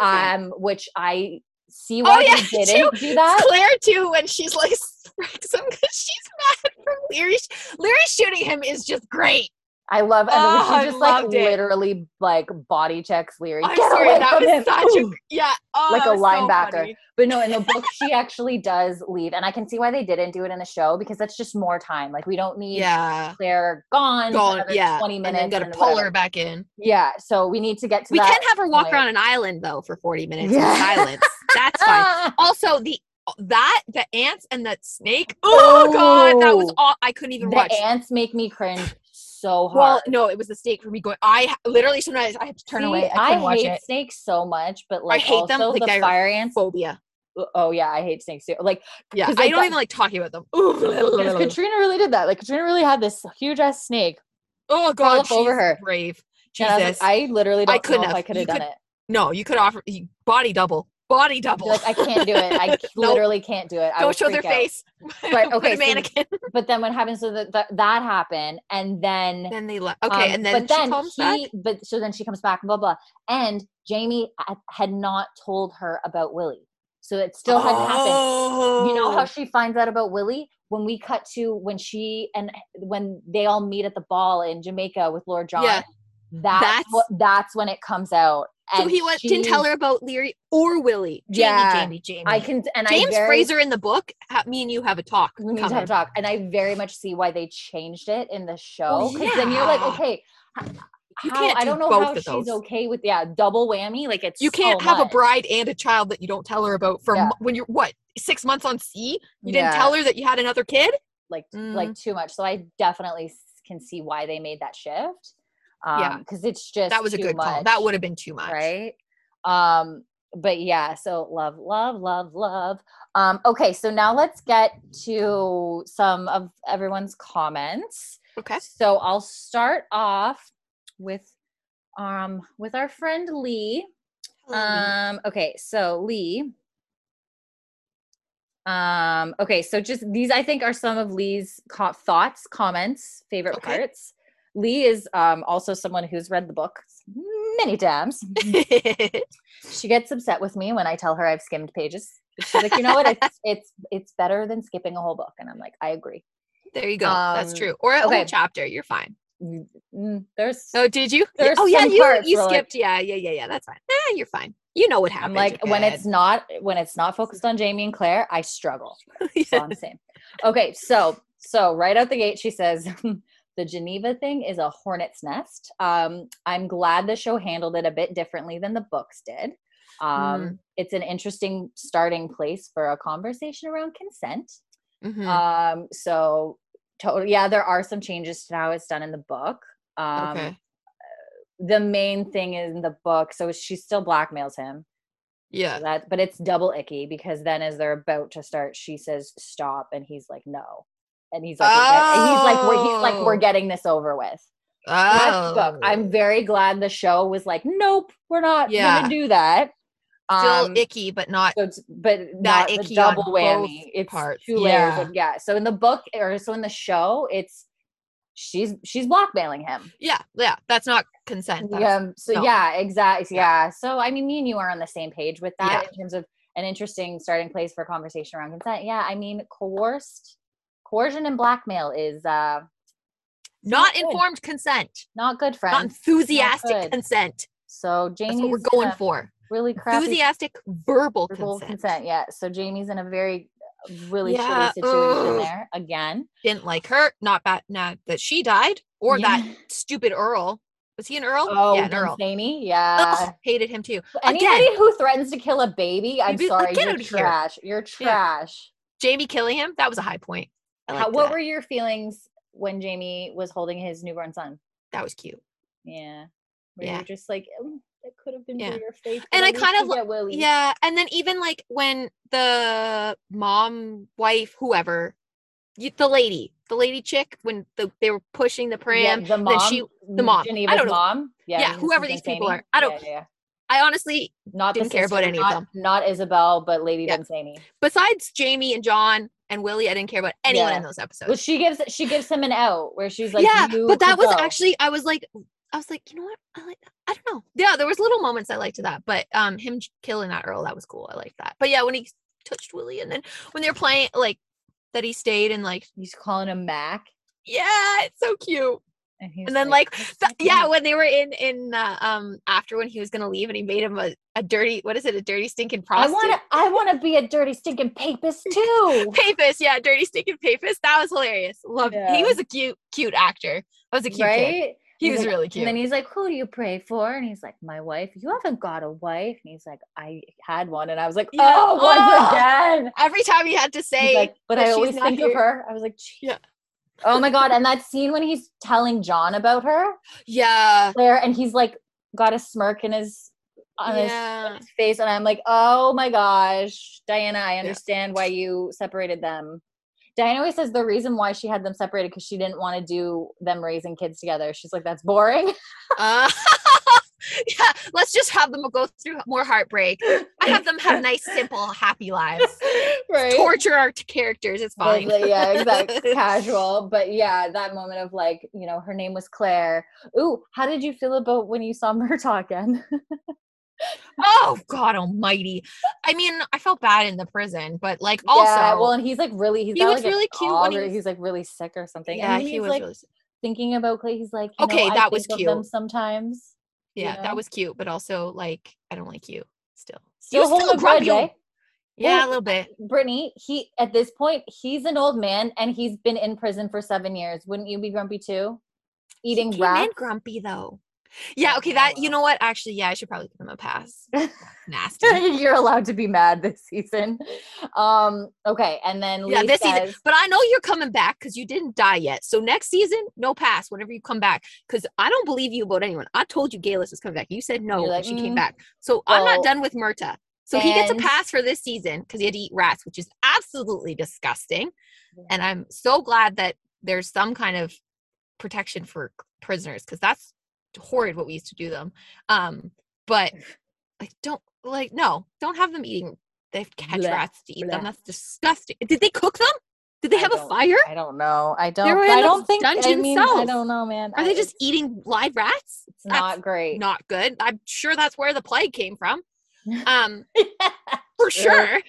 um, which I see Oh, why yeah, they didn't do that. Claire too when she's like strikes him because she's mad from Laoghaire. Laoghaire shooting him is just great. I love, Oh, when I she just like it. literally like body checks Laoghaire. I'm Get sorry, that was him. such a yeah, oh, Like a was so linebacker. But no, in the book, she actually does leave, and I can see why they didn't do it in the show because that's just more time. Like we don't need Yeah, Claire gone, gone. Yeah, twenty and minutes, then gotta pull whatever. her back in. Yeah, so we need to get to We can have her walk point. around an island though for 40 minutes Yeah. in silence. That's fine. Ah! Also, the that the ants and that snake. Oh, god, that was Oh. all I couldn't even the watch. ants make me cringe so hard. well, no, it was the snake for me going. I literally sometimes I have to turn See, away. I couldn't hate it. snakes so much, but like I hate them, like the fire ants. Phobia. Oh yeah, I hate snakes too. Like Yeah, 'Cause I don't even like talking about them. Katrina really did that. Like Katrina really had this huge ass snake. Oh god, up over her. brave. And I, Jesus. like, I literally don't I couldn't know if. I could have done could- it. no, you could offer you- body double. Body double. Like I can't do it. I Nope. literally can't do it. I Don't show their out. face. Right, okay, a so- mannequin. But then what happens? So that that, that happened, and then then they left. Okay, um, and then but then comes he, back. but so then she comes back, blah blah. And Jamie had not told her about Willie, so it still hadn't happened. You know how Oh. she finds out about Willie when we cut to when she and when they all meet at the ball in Jamaica with Lord John. Yeah. That's, That's- what that's when it comes out. So And he was, didn't tell her about Laoghaire or Willie. Jamie, Yeah. Jamie, Jamie. I can and I James very, Fraser in the book. Ha, me and you have a talk. We need to have a talk, and I very much see why they changed it in the show. Well, Because then you're like, okay, h- You how- can't I do don't know both how she's those. okay with yeah double whammy. Like it's You can't so have a bride and a child that you don't tell her about from Yeah. when you're what six months on sea. You didn't Yeah. tell her that you had another kid. like Mm. like too much. So I definitely can see why they made that shift. Um, Yeah. because it's just That was a good call. That would have been too much. right. Um, but yeah, so love, love, love, love. Um, okay, so now let's get to some of everyone's comments. Okay. So I'll start off with um with our friend Lee. Um okay, so Lee um okay, so just these I think are some of Lee's co- thoughts, comments, favorite Okay. parts. Lee is um also someone who's read the book many times. She gets upset with me when I tell her I've skimmed pages. She's like, "You know what? It's it's it's better than skipping a whole book." And I'm like, "I agree." there you go. That's Um, true. Or a okay. whole chapter. You're fine. Mm, mm, There's Oh, did you? Oh, yeah. You you where, like- skipped. yeah, yeah, yeah, yeah. That's fine. Eh, you're fine. You know what happened I'm like when it's not when it's not focused on Jamie and Claire, I struggle. So I'm saying. Okay, so so right out the gate, she says the Geneva thing is a hornet's nest. Um, I'm glad the show handled it a bit differently than the books did. Um, It's an interesting starting place for a conversation around consent. Mhm. Um, so totally, yeah, there are some changes to how it's done in the book. Um, okay. the main thing in the book, so she still blackmails him. Yeah. that but it's double icky because then as they're about to start she says stop and he's like no and he's like "We're and he's like we're, he's like we're Oh. getting this over with book. Oh. i'm very glad the show was like nope we're not Yeah. gonna do that still Um, icky, but not. so it's, but not the icky double whammy it's parts. two layers Yeah. of yeah so in the book or so in the show it's she's she's blackmailing him Yeah, yeah. That's not consent. That's, yeah so no. yeah exactly Yeah. yeah. so i mean me and you are on the same page with that Yeah. in terms of an interesting starting place for conversation around consent yeah i mean coerced coercion and blackmail is uh Not good. informed consent. not good Not friends enthusiastic good. consent. so jamie's what we're going a for. really crappy Enthusiastic verbal verbal consent. consent yeah so jamie's in a very really Yeah, shitty situation ugh. there again Didn't like her. Not bad. Not that she died or that stupid Earl. Was he an Earl? oh yeah, an Earl. Dunsany, yeah Ugh, hated him too. anybody who threatens to kill a baby i'm sorry "Get you're outta here." trash you're trash Jamie killing him. That was a high point. How, what that. were your feelings when Jamie was holding his newborn son? that was cute. Yeah. Where Yeah. you're just like, "Mm, that could have been Yeah. faith. And I kind of Willie. Yeah, and then even like when the mom, wife, whoever, you, the lady, the lady chick, when the, they were pushing the Yeah, pram, the then mom, she- the mom. I don't know. mom. Yeah, Yeah, whoever these people Dunsany. are. I don't- Yeah, yeah, yeah. I honestly, Not didn't care about any of not, them. Not Isabel, but Lady Yeah. Dunsany. besides Jamie and John and Willie, I didn't care about anyone Yeah. in those episodes. Well, she gives she gives him an out where she's like, yeah, but that was go. actually I was like, I was like, you know what? I like. I don't know. Yeah, there was little moments I liked that, but um, him killing that Earl, that was cool. I like that. But yeah, when he touched Willie, and then when they're playing, like that he stayed and like, he's calling him Mac, yeah, it's so cute. And, And then like, "That's th- not yeah, when they were in in uh, um after when he was gonna leave and he made him a, a dirty what is it a dirty stinking prostitute I want to I want to be a dirty stinking papist too. papist yeah dirty stinking papist that was hilarious love Yeah. he was a cute cute actor that was a cute kid he He's was like- really cute And then he's like, "Who do you pray for?" And he's like, "My wife." You haven't got a wife. And he's like, "I had one." And I was like, Yeah. "Oh, once Oh. again." every time he had to say like, but I always think of her. I was like, Yeah. Oh my god! And that scene when he's telling John about her, yeah there, and he's like, got a smirk in his on his, yeah his face, and I'm like, "Oh my gosh, Diana, I understand why you separated them." Diana always says the reason why she had them separated because she didn't want to do them raising kids together. She's like, "That's boring." uh, yeah, let's just have them go through more heartbreak. I have them have nice, simple, happy lives. right. Torture our characters. It's fine. Like, yeah, exactly. Casual. But yeah, that moment of like, you know, her name was Claire. Ooh, how did you feel about when you saw Murtagh again? oh God Almighty! I mean, I felt bad in the prison, but like also, yeah, well, and he's like really, he's He was like, really cute when he was- he's like really sick or something. yeah, and he was like really. thinking about Clay. He's like, you Okay, know, I that was think of them cute. sometimes. You Yeah, know? that was cute, but also like I don't like you still. Still was holding still a grudge, grumpy. eh? Yeah, Well, a little bit. Brittany, he at this point, he's an old man and he's been in prison for seven years. Wouldn't you be grumpy too? Eating He came rats. grumpy though. Yeah, okay, that you know what? Actually, yeah, I should probably give him a pass. Nasty. You're allowed to be mad this season. Um, okay, and then yeah, this says, season. But I know you're coming back because you didn't die yet. So next season, no pass whenever you come back. Because I don't believe you about anyone. I told you Geillis is coming back. You said no like, she came "Mm." back. So I'm not done with Murtagh. So he gets a pass for this season because he had to eat rats, which is absolutely disgusting. And I'm so glad that there's some kind of protection for prisoners because that's horrid what we used to do them. Um, but like, don't like no, don't have them eating. They have to catch Blech, rats to eat them. That's disgusting. Did they cook them? Did they have a fire? I don't know. I don't. I don't think. I dungeon mean, I don't know, man. Are I- they just eating live rats? It's not great. Not good. I'm sure that's where the plague came from. Um, for sure.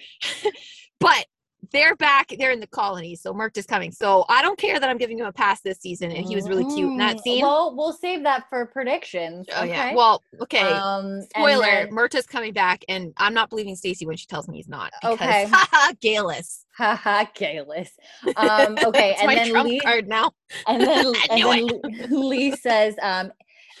but they're back. They're in the colony, so Merc is coming. So I don't care that I'm giving him a pass this season, and he was really cute in that Mm, scene. Well, we'll save that for predictions. oh yeah. okay? Well, okay. Um, Spoiler: then- is coming back, and I'm not believing Stacy when she tells me he's not. Because, Okay. haha, Geillis. Haha, Geillis. Um, okay, and then trump Lee, card now. and then and then Lee says, um,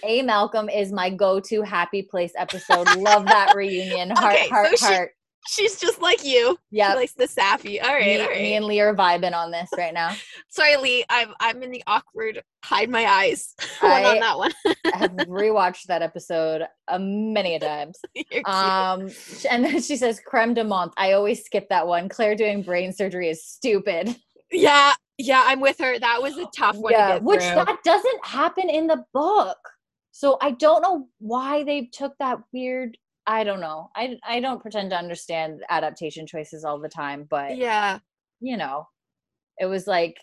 "A Malcolm is my go-to happy place episode. Love that reunion. Heart, Okay, so heart, she- heart. She's just like you. Yeah, She likes the sappy. All right, me, all right. me and Lee are vibing on this right now. Sorry, Lee. I'm I'm in the awkward hide my eyes I- on that one. I have rewatched that episode uh, many a times. Um, and then she says, "Creme de menthe." I always skip that one. Claire doing brain surgery is stupid. yeah, yeah, I'm with her. That was a tough one to yeah, get which through. that doesn't happen in the book. So I don't know why they took that weird. I don't know. I I don't pretend to understand adaptation choices all the time, but yeah, you know, it was like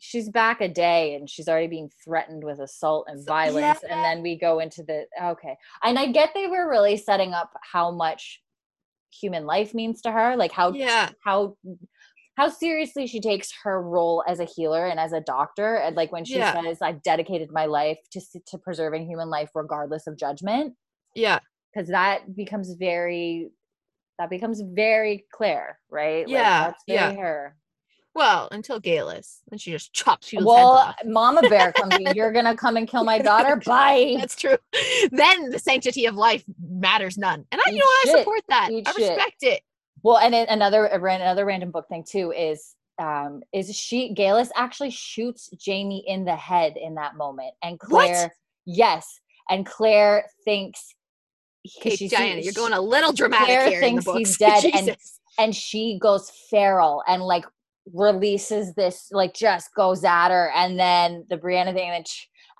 she's back a day and she's already being threatened with assault and violence and then we go into the okay. And i get they were really setting up how much human life means to her like how yeah, how how seriously she takes her role as a healer and as a doctor and like when she Yeah. says i've dedicated my life to to preserving human life regardless of judgment. Yeah, because that becomes very that becomes very clear right Like, Yeah, that's yeah. her Well, until Geillis, then she just chops you. well mama bear comes in you're gonna come and kill my daughter bye That's true. then the sanctity of life matters none, and I, you know, what, I support that. Eat I shit. respect it. well and then another ran- another random book thing too is um is she Geillis actually shoots Jamie in the head in that moment and What? Claire yes and Claire thinks Okay, Diana, you're going a little dramatic Claire here in the thinks books. he's dead and- and she goes feral and like releases this like just goes at her and then the Brianna thing and then,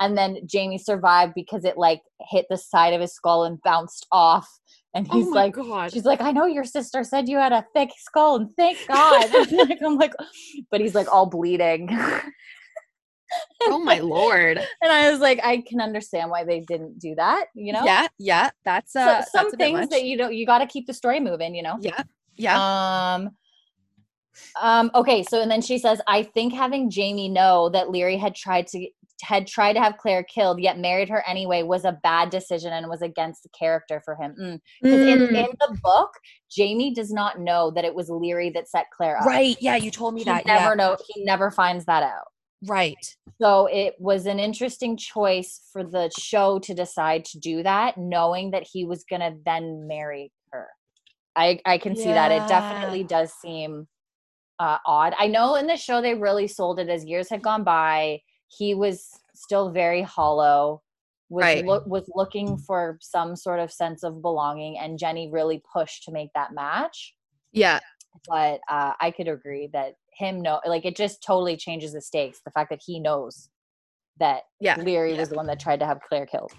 and then Jamie survived because it like hit the side of his skull and bounced off and oh he's oh like god. she's like I know your sister said you had a thick skull and thank God I'm like but he's like all bleeding oh my lord. and I was like I can understand why they didn't do that you know Yeah, yeah. That's So- uh some that's things that you don't you got to keep the story moving you know Yeah. Yeah. Um um okay, so and then she says I think having Jamie know that Laoghaire had tried to had tried to have Claire killed yet married her anyway was a bad decision and was against the character for him. Mm. 'Cause in, Mm, in the book, Jamie does not know that it was Laoghaire that set Claire up. right. Yeah, you told me He that. never yeah. know he never finds that out. Right. So it was an interesting choice for the show to decide to do that, knowing that he was gonna then marry her. I I can see that. It definitely does seem uh, odd. I know in the show they really sold it as years had gone by. He was still very hollow. Was Right. loo- was looking for some sort of sense of belonging, and Jenny really pushed to make that match. Yeah. But uh, I could agree that him know like it just totally changes the stakes. The fact that he knows that Yeah. Laoghaire yeah. was the one that tried to have Claire killed.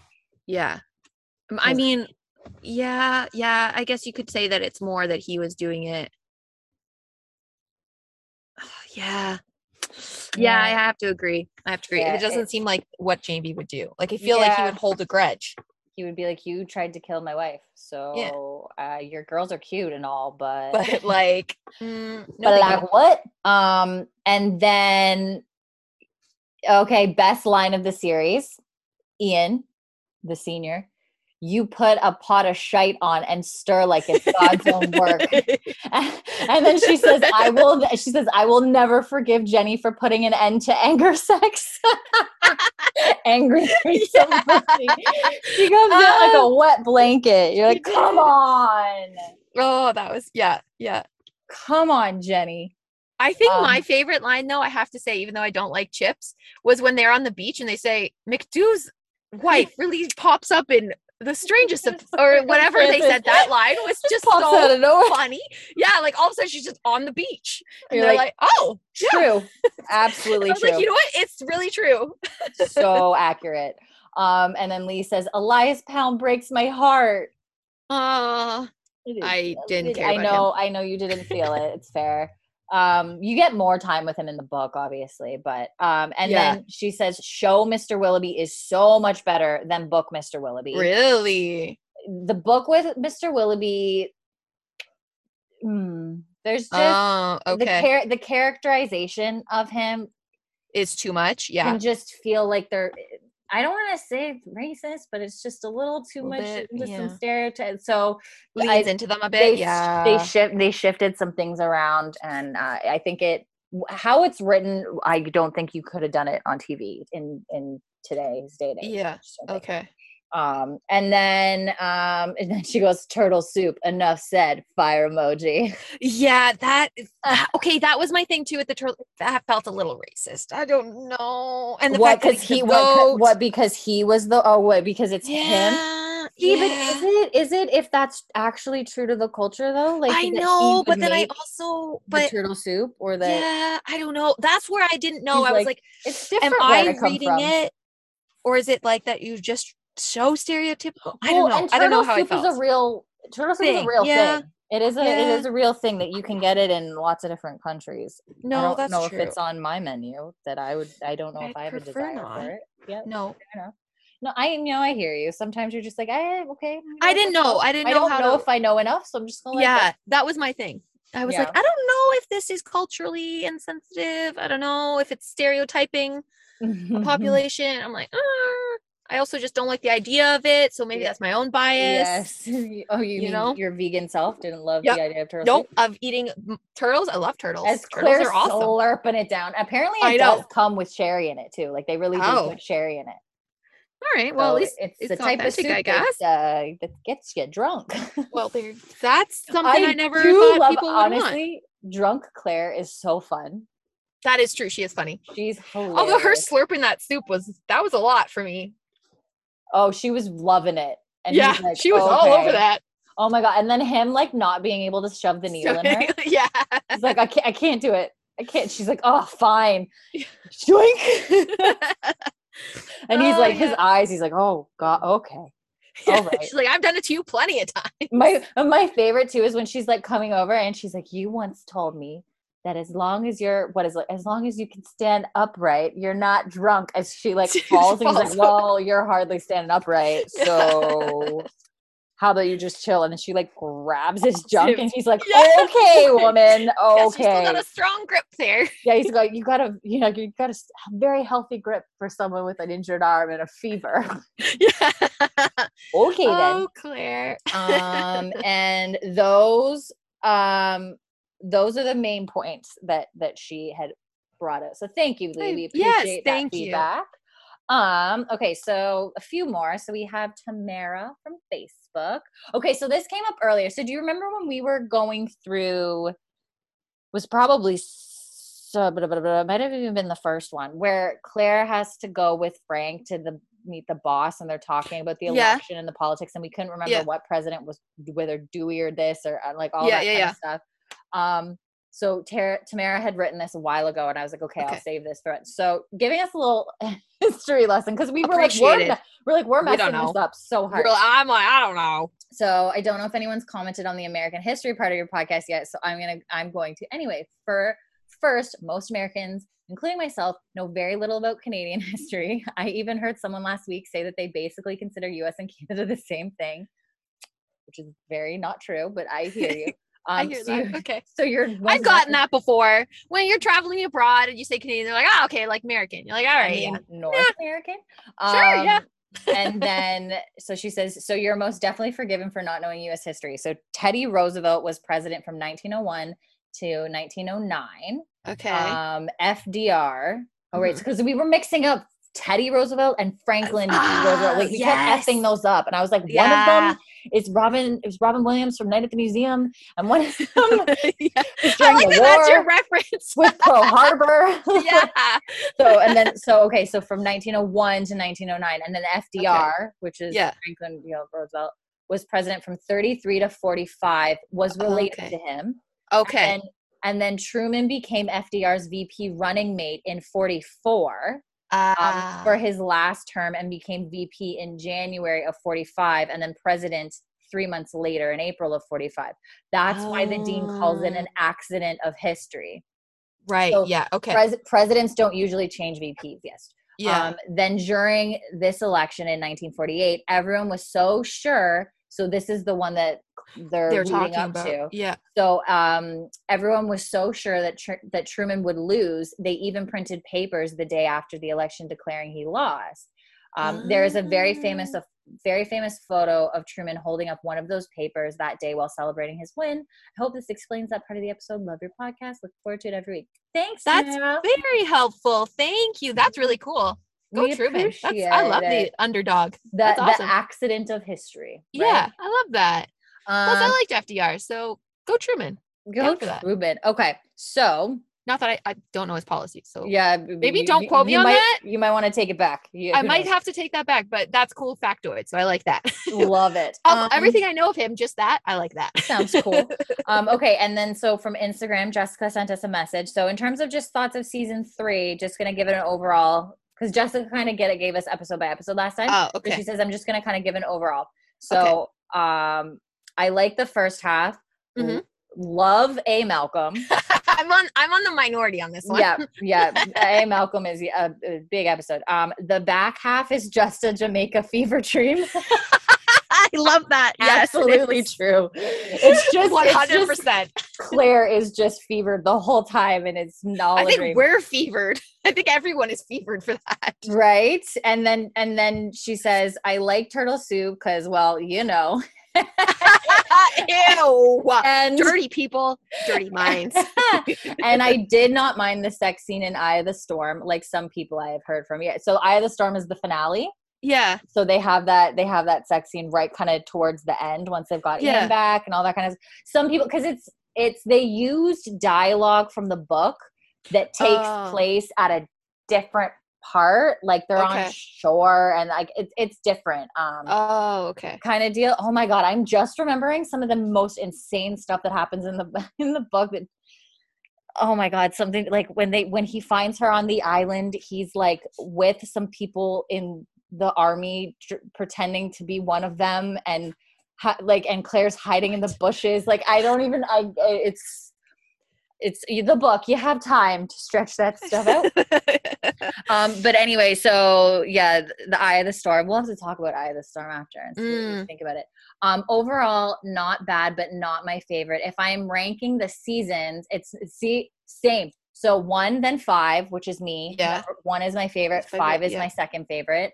Yeah. I mean, yeah, yeah. I guess you could say that it's more that he was doing it. yeah. Yeah, I have to agree. I have to agree. Yeah, it doesn't seem like what Jamie would do. Like I feel like he would hold a grudge. He would be like, "You tried to kill my wife, so uh, your girls are cute and all, but But like, mm, no but big like deal. what?" Um, and then okay, best line of the series, Ian, the senior. You put a pot of shite on and stir like it's God's own work. and then she says, "I will." She says, "I will never forgive Jenny for putting an end to anger sex." Angry pussy. She comes in like a wet blanket. You're like, "Come on, oh, that was yeah, yeah. come on, Jenny." I think Um, my favorite line, though, I have to say, even though I don't like chips, was when they're on the beach and they say Mac Dubh's wife really pops up in the strangest of, or whatever they said. That line was just Pops so funny. Yeah, like all of a sudden she's just on the beach, and You're they're like, like, "Oh, yeah." True, I absolutely was true. like, you know what? It's really true. so accurate. Um, and then Lee says, "Elias Pound breaks my heart." Uh, I didn't care I know, I know you didn't feel it. It's fair. Um, you get more time with him in the book, obviously, but um, and Yeah. then she says, "Show Mr. Willoughby is so much better than book Mr. Willoughby." really? The book with Mr. Willoughby, mm, there's just Oh, the char- the characterization of him is too much. Yeah. can just feel like they're I don't want to say racist, but it's just a little too Little much bit, yeah. some stereotypes. So Leans I- into them a bit. they yeah. they shift they shifted some things around, and uh, I think it how it's written. I don't think you could have done it on TV in in today's day and age. Yeah, So okay. Um, and then um, and then she goes turtle soup. Enough said. Fire emoji. Yeah, that, that okay. That was my thing too with the turtle. That felt a little racist. I don't know. And the what fact that because he the what, what because he was the oh what because it's him. Yeah, but yeah. is it is it if that's actually true to the culture though? Like I know, but then I also, the but turtle soup or the yeah, I don't know. That's where I didn't know. I was like, like, it's am different where I reading from. it, or is it like that? You just so stereotypical. I don't know. And I don't know how I soup felt. is a real turtle soup is a real yeah. thing. It is a it Yeah. is a real thing that you can get it in lots of different countries. No, I don't that's know true. if it's on my menu that I would I don't know I'd if I have a desire not. for it. Yep. no. No, I know I hear you. Sometimes you're just like, eh, okay. you I didn't know. I didn't I know don't how know to- if I know enough, so I'm just gonna it go. yeah, that was my thing. I was like, I don't know if this is culturally insensitive. I don't know if it's stereotyping a population. I'm like, "Uh." I also just don't like the idea of it. So maybe Yeah. that's my own bias. Yes. oh, you, You know? your vegan self didn't love Yep. the idea of turtle Nope, of eating turtles. I love turtles. As turtles Claire's are awesome. slurping it down. Apparently, it I does know. come with sherry in it too. Like they really do Oh. put sherry in it. All right. Well, So at least it's, it's the type of soup I guess. that, uh, that gets you drunk. well, there. That's something I, never do thought love- people would want. honestly. Drunk Claire is so fun. That is true. She is funny. She's hilarious. Although her slurping that soup was that was a lot for me. Oh, she was loving it. And yeah, like, she was all over that. Oh my god! And then him like not being able to shove the needle in her. yeah. He's like, I can't, I can't do it. I can't. She's like, oh, fine. Joink. and he's Oh, like, his eyes. He's like, oh god, okay. All right. She's like, I've done it to you plenty of times. My my favorite too is when she's like coming over and she's like, you once told me that as long as you're what is it, as long as you can stand upright, you're not drunk. As she like She falls and he's like, falls well, you're hardly standing upright, so. How about you just chill? And then she like grabs his junk, and he's like, Yeah. "Okay, woman, Yes, you still okay." got a strong grip there. yeah, he's got you got a you know you got a very healthy grip for someone with an injured arm and a fever. yeah. okay then. Oh, Claire. Um, and those um those are the main points that that she had brought us. So thank you, Lee. We yes, appreciate that thank you. feedback. Um, okay, so a few more. So we have Tamara from Facebook. Okay, so this came up earlier. So do you remember when we were going through was probably so blah, blah, blah, blah, might have even been the first one where Claire has to go with Frank to the meet the boss and they're talking about the Yeah. election and the politics and we couldn't remember Yeah. what president was whether Dewey or this or uh, like all Yeah, that yeah, kind yeah. of stuff. Um so Tara, Tamara had written this a while ago, and I was like, okay, Okay. I'll save this for it. So giving us a little history lesson because we were like, we're, we're like, we're We messing this up so hard. Girl, I'm like, I don't know. So I don't know if anyone's commented on the American history part of your podcast yet. So I'm gonna I'm going to anyway. For first, most Americans, including myself, know very little about Canadian history. I even heard someone last week say that they basically consider US and Canada the same thing, which is very not true, but I hear you. Um, I hear so, that. you- Okay. so you're I've gotten that before. When you're traveling abroad and you say Canadian, they're like, oh, okay, like American. You're like, all right, I mean, yeah. North American. Sure, yeah. and then, so she says, so you're most definitely forgiven for not knowing U.S. history. So Teddy Roosevelt was president from 1901 to 1909. Okay. Um, FDR. Oh, right, Mhm. because we were mixing up Teddy Roosevelt and Franklin Ah, Roosevelt. Like we yes. kept effing those up, and I was like, one of them is Robin. Is Robin Williams from Night at the Museum, and one of them yeah. during like the that that's your reference. with Pearl Harbor. yeah. so and then so okay so from 1901 to 1909 and then fdr which is Yeah. franklin you know, roosevelt was president from 33 to 45 was related Okay. to him Okay. and and then truman became fdr's vp running mate in 44 um, Ah. for his last term and became vp in january of 45 and then president three months later in april of 45 that's why the dean calls it an Oh. accident of history right. so yeah. Okay. Pres- presidents don't usually change vps yes yeah. um, then during this election in 1948, everyone was so sure. So this is the one that they're, They're leading talking up about. to. Yeah. So um, everyone was so sure that Tr- that Truman would lose. They even printed papers the day after the election declaring he lost. Um, There is a very famous, a very famous photo of Truman holding up one of those papers that day while celebrating his win. I hope this explains that part of the episode. Love your podcast. Look forward to it every week. Thanks. That's Sarah. very helpful. Thank you. That's really cool. Go We Truman. I love it. the underdog. the, That's the awesome. accident of history. right? Yeah, I love that. Plus, I Um, liked FDR, so go Truman. go for that. Truman. Okay, so Not that I, I don't know his policies, so yeah, Maybe don't quote me you on might, that. You might want to take it back. You, I might knows? have to take that back. But that's cool factoid, so I like that. love it. Um, everything I know of him, just that I like that. sounds cool. um, okay, and then so from Instagram, Jessica sent us a message. So in terms of just thoughts of season three, just gonna give it an overall because Jessica kind of get it gave us episode by episode last time. Oh, okay. she says I'm just gonna kind of give an overall. So um, I like the first half. Mhm. Love a Malcolm. I'm on. I'm on the minority on this one. yeah, yeah. A Malcolm is a, a big episode. Um, the back half is just a Jamaica fever dream. I love that. Yes, Absolutely true. It's just, one one hundred percent. Claire is just fevered the whole time, and it's not. I a think dream. we're fevered. I think everyone is fevered for that. right. And then and then she says, "I like turtle soup because, well, you know." Ew. And Dirty people, dirty minds. and I did not mind the sex scene in Eye of the Storm, like some people I have heard from. Yeah. So Eye of the Storm is the finale. Yeah. so they have that they have that sex scene right kind of towards the end once they've got Yeah. Ian back and all that kind of some people because it's it's they used dialogue from the book that takes Oh. place at a different part like they're on Okay. shore and like it's it's different um Oh, okay. kind of deal oh my god i'm just remembering some of the most insane stuff that happens in the in the book that oh my god something like when they when he finds her on the island he's like with some people in the army dr- pretending to be one of them and ha- like and claire's hiding in the bushes. Like i don't even i it's it's the book you have time to stretch that stuff out. Um but anyway so yeah the eye of the storm we'll have to talk about eye of the storm after and see what you Mm. think about it. Um overall not bad but not my favorite. If i'm ranking the seasons it's see same. So one then five which is me. Yeah. One is my favorite. Favorite, five is yeah. my second favorite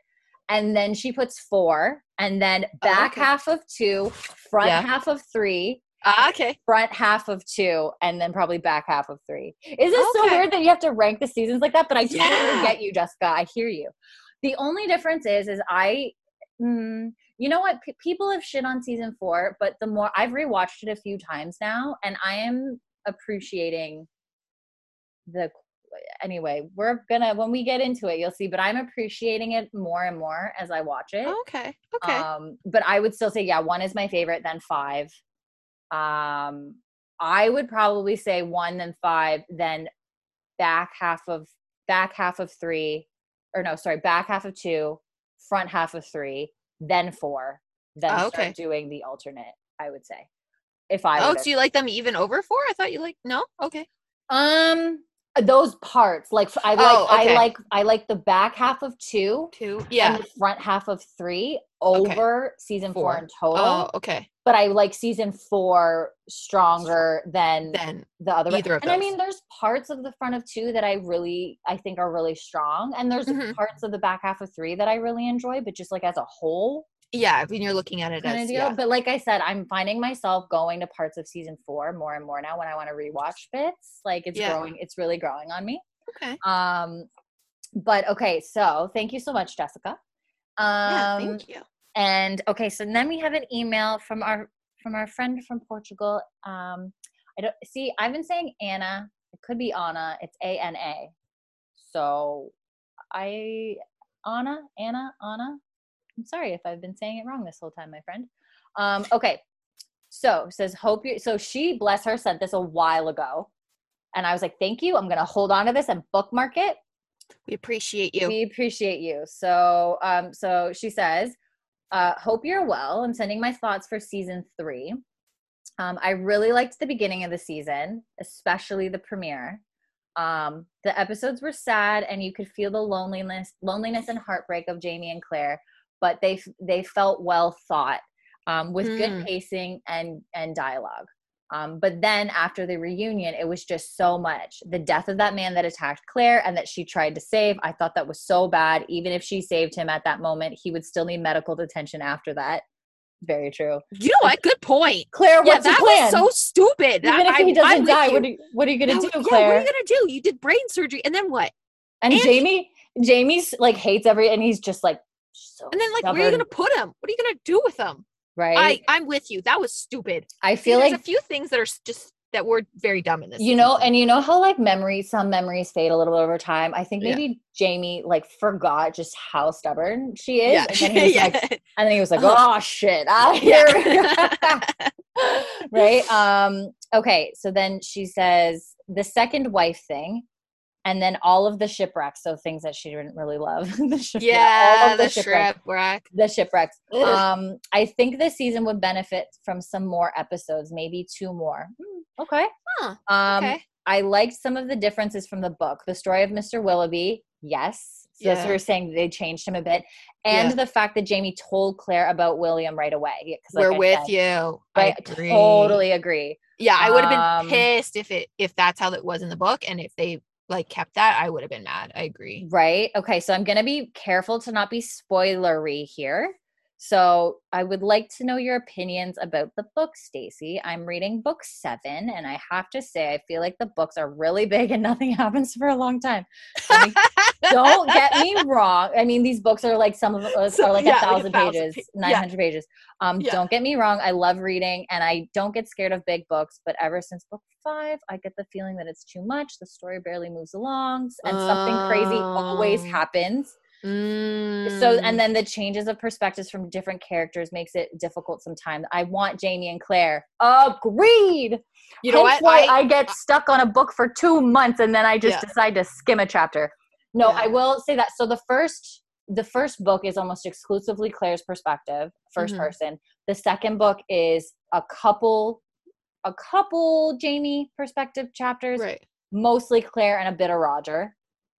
and then she puts four and then back okay. half of two front Yeah. half of three Ah, okay. front half of two and then probably back half of three. Is it so weird that you have to rank the seasons like that? But I totally Yeah. get you, Jessica. I hear you. The only difference is, is I, mm, you know what? P- people have shit on season four, but the more I've rewatched it a few times now, and I am appreciating the. Anyway, we're gonna when we get into it, you'll see. But I'm appreciating it more and more as I watch it. Okay. Okay. Um, but I would still say, yeah, one is my favorite, then five. Um, I would probably say one, then five, then back half of back half of three, or no, sorry, back half of two, front half of three, then four, then Oh, start doing the alternate. I would say, if I Oh, to- so you like them even over four? I thought you like no. Okay. um those parts like I like Oh, okay. I like I like the back half of two Two. and Yeah. the front half of three Okay. over season four, Four. in total. Oh, okay. but I like season four stronger than than the other. either of and I mean, there's parts of the front of two that I really I think are really strong, and there's Mhm. parts of the back half of three that I really enjoy. But just like as a whole, yeah, when you're looking at it kind as yeah. But like I said, I'm finding myself going to parts of season four more and more now when I want to rewatch bits. Like it's Yeah. growing, it's really growing on me. Okay. Um, but okay, so thank you so much, Jessica. Um, yeah. Thank you. and okay, so then we have an email from our from our friend from Portugal. Um, I don't see. I've been saying Anna. It could be Anna. It's A N A. So I Anna Anna Anna. I'm sorry if I've been saying it wrong this whole time, my friend. Um, okay. So says hope you. So she bless her sent this a while ago, and I was like, thank you. I'm gonna hold on to this and bookmark it. We appreciate you. We appreciate you. So, um, so she says, uh, "Hope you're well. I'm sending my thoughts for season three. Um, I really liked the beginning of the season, especially the premiere. Um, the episodes were sad, and you could feel the loneliness, loneliness and heartbreak of Jamie and Claire, but they they felt well thought, um, with good Mm. pacing and and dialogue." Um, but then after the reunion, it was just so much. The death of that man that attacked Claire and that she tried to save, I thought that was so bad. Even if she saved him at that moment, he would still need medical attention after that. Very true. You know what? Good point. Claire, Yeah, what's the that plan? was so stupid. Even That- if he doesn't die, what are, you, what are you gonna do, yeah, Claire? what are you gonna do? You did brain surgery, and then what? and and- Jamie, Jamie's like hates every, and he's just like so. And then like, where are you gonna put them? What are you gonna do with them? Right. I I'm with you. That was stupid. I See, feel there's like a few things that are just that were very dumb in this. you know and you know how like memories some memories fade a little bit over time i think Yeah. maybe jamie like forgot just how stubborn she is yeah, and then he was yeah. like and then he was like Uh-huh. oh shit ah, here we go." yeah. right um okay so then she says the second wife thing and then all of the shipwrecks so things that she didn't really love the shipwreck, all yeah, of the shipwrecks shipwreck. the shipwrecks um i think this season would benefit from some more episodes maybe two more Hmm, okay Huh, um okay. I liked some of the differences from the book. The story of Mr. Willoughby, yes. So that's what we we're saying. They changed him a bit. And Yeah. the fact that Jamie told Claire about William right away. like We're I with said, you. I agree. Totally agree. Yeah, I would have Um, been pissed if it if that's how it was in the book, and if they like kept that, I would have been mad. I agree. Right. Okay. So I'm going to be careful to not be spoilery here. So I would like to know your opinions about the book, Stacy. I'm reading book seven, and I have to say, I feel like the books are really big and nothing happens for a long time. Don't get me wrong. I mean, these books are like some of us So- are like yeah, a like a thousand thousand pages, pa- nine yeah. pages. Um, Yeah. don't get me wrong. I love reading, and I don't get scared of big books. But ever since book five, I get the feeling that it's too much. The story barely moves along, and something crazy always Oh. Happens. So, Mm. and then the changes of perspectives from different characters makes it difficult sometimes. I want Jamie and Claire. Agreed. you know Hence what? Why I, I, get stuck on a book for two months and then I just Yeah. decide to skim a chapter. No, I will say that. So the first, the first book is almost exclusively Claire's perspective, 1st Mhm. person. The second book is a couple, a couple Jamie perspective chapters, right. mostly Claire and a bit of Roger.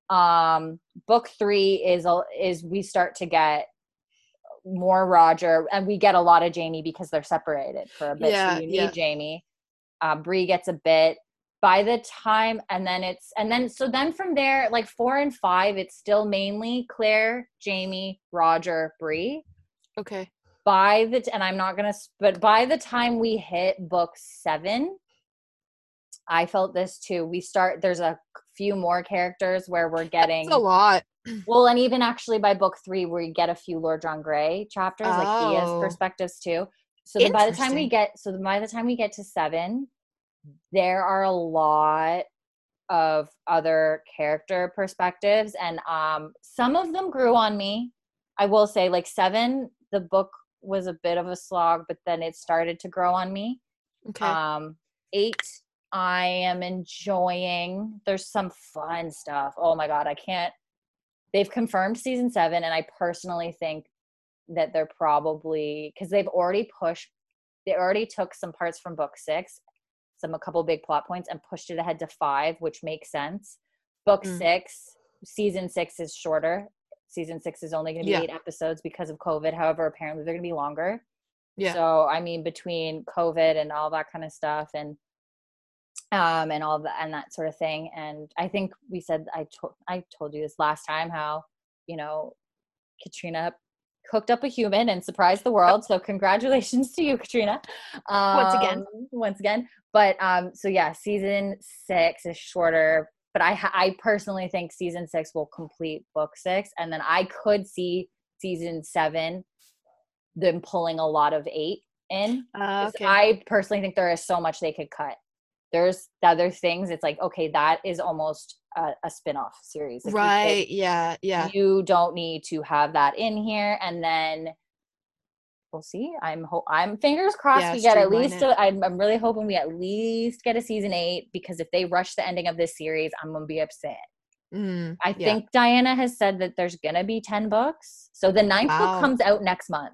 Um, book three is a, is we start to get more Roger, and we get a lot of Jamie because they're separated for a bit. Yeah, so you need yeah. Jamie. Uh, Bree gets a bit. By the time, and then it's, and then so then from there, like four and five, it's still mainly Claire, Jamie, Roger, Bree. Okay. By the and I'm not gonna, but by the time we hit book seven, I felt this too. We start. There's a few more characters where we're getting It's a lot. well, and even actually by book three, we get a few Lord John Grey chapters, like he has Oh. perspectives too. So by the time we get, so by the time we get to seven, there are a lot of other character perspectives, and um, some of them grew on me. I will say, like seven, the book was a bit of a slog, but then it started to grow on me. Okay. Um, eight, I am enjoying. There's some fun stuff. Oh my god, I can't. They've confirmed season seven, and I personally think that they're probably because they've already pushed. They already took some parts from book six, some a couple big plot points, and pushed it ahead to five, which makes sense. Book Mm. six, season six is shorter. Season six is only going to be Yeah. eight episodes because of COVID. However, apparently they're going to be longer. Yeah. So I mean, between COVID and all that kind of stuff, and um, and all that and that sort of thing, and I think we said I told I told you this last time how you know Katrina cooked up a human and surprised the world. So congratulations to you, Katrina. Um, Once again. once again. But um, so yeah, season six is shorter. But I I personally think season six will complete book six, and then I could see season seven them pulling a lot of eight in. Uh, 'Cause I personally think there is so much they could cut. There's the other things. It's like okay, that is almost a, a spin-off series. Like, you could- right. Yeah. Yeah. you don't need to have that in here and then we'll see i'm ho- i'm fingers crossed Yeah, we get at least I'm, I'm really hoping we at least get a season eight because if they rush the ending of this series i'm gonna be upset Mm, i yeah. think diana has said that there's gonna be 10 books so the ninth Wow. book comes out next month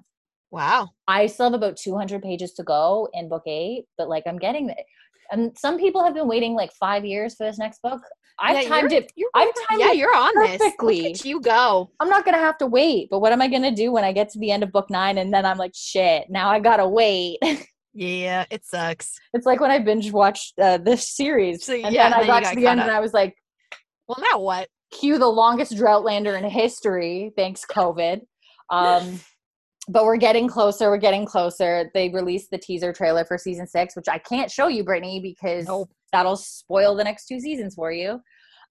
Wow. i still have about 200 pages to go in book eight but like i'm getting it and some people have been waiting like five years for this next book i've Yeah, timed you're- it You're, I've timed yeah, it you're on this. perfectly. Look you go. I'm not gonna have to wait. But what am I gonna do when I get to the end of book nine and then I'm like, shit, now I gotta wait. Yeah, it sucks. it's like when I binge watched uh, this series, So, and yeah, then and I then got got to the end caught and. I was like, Well, now what? cue the longest droughtlander in history, thanks COVID. Um, but we're getting closer. We're getting closer. They released the teaser trailer for season six, which I can't show you, Brittany, because Nope. that'll spoil the next two seasons for you.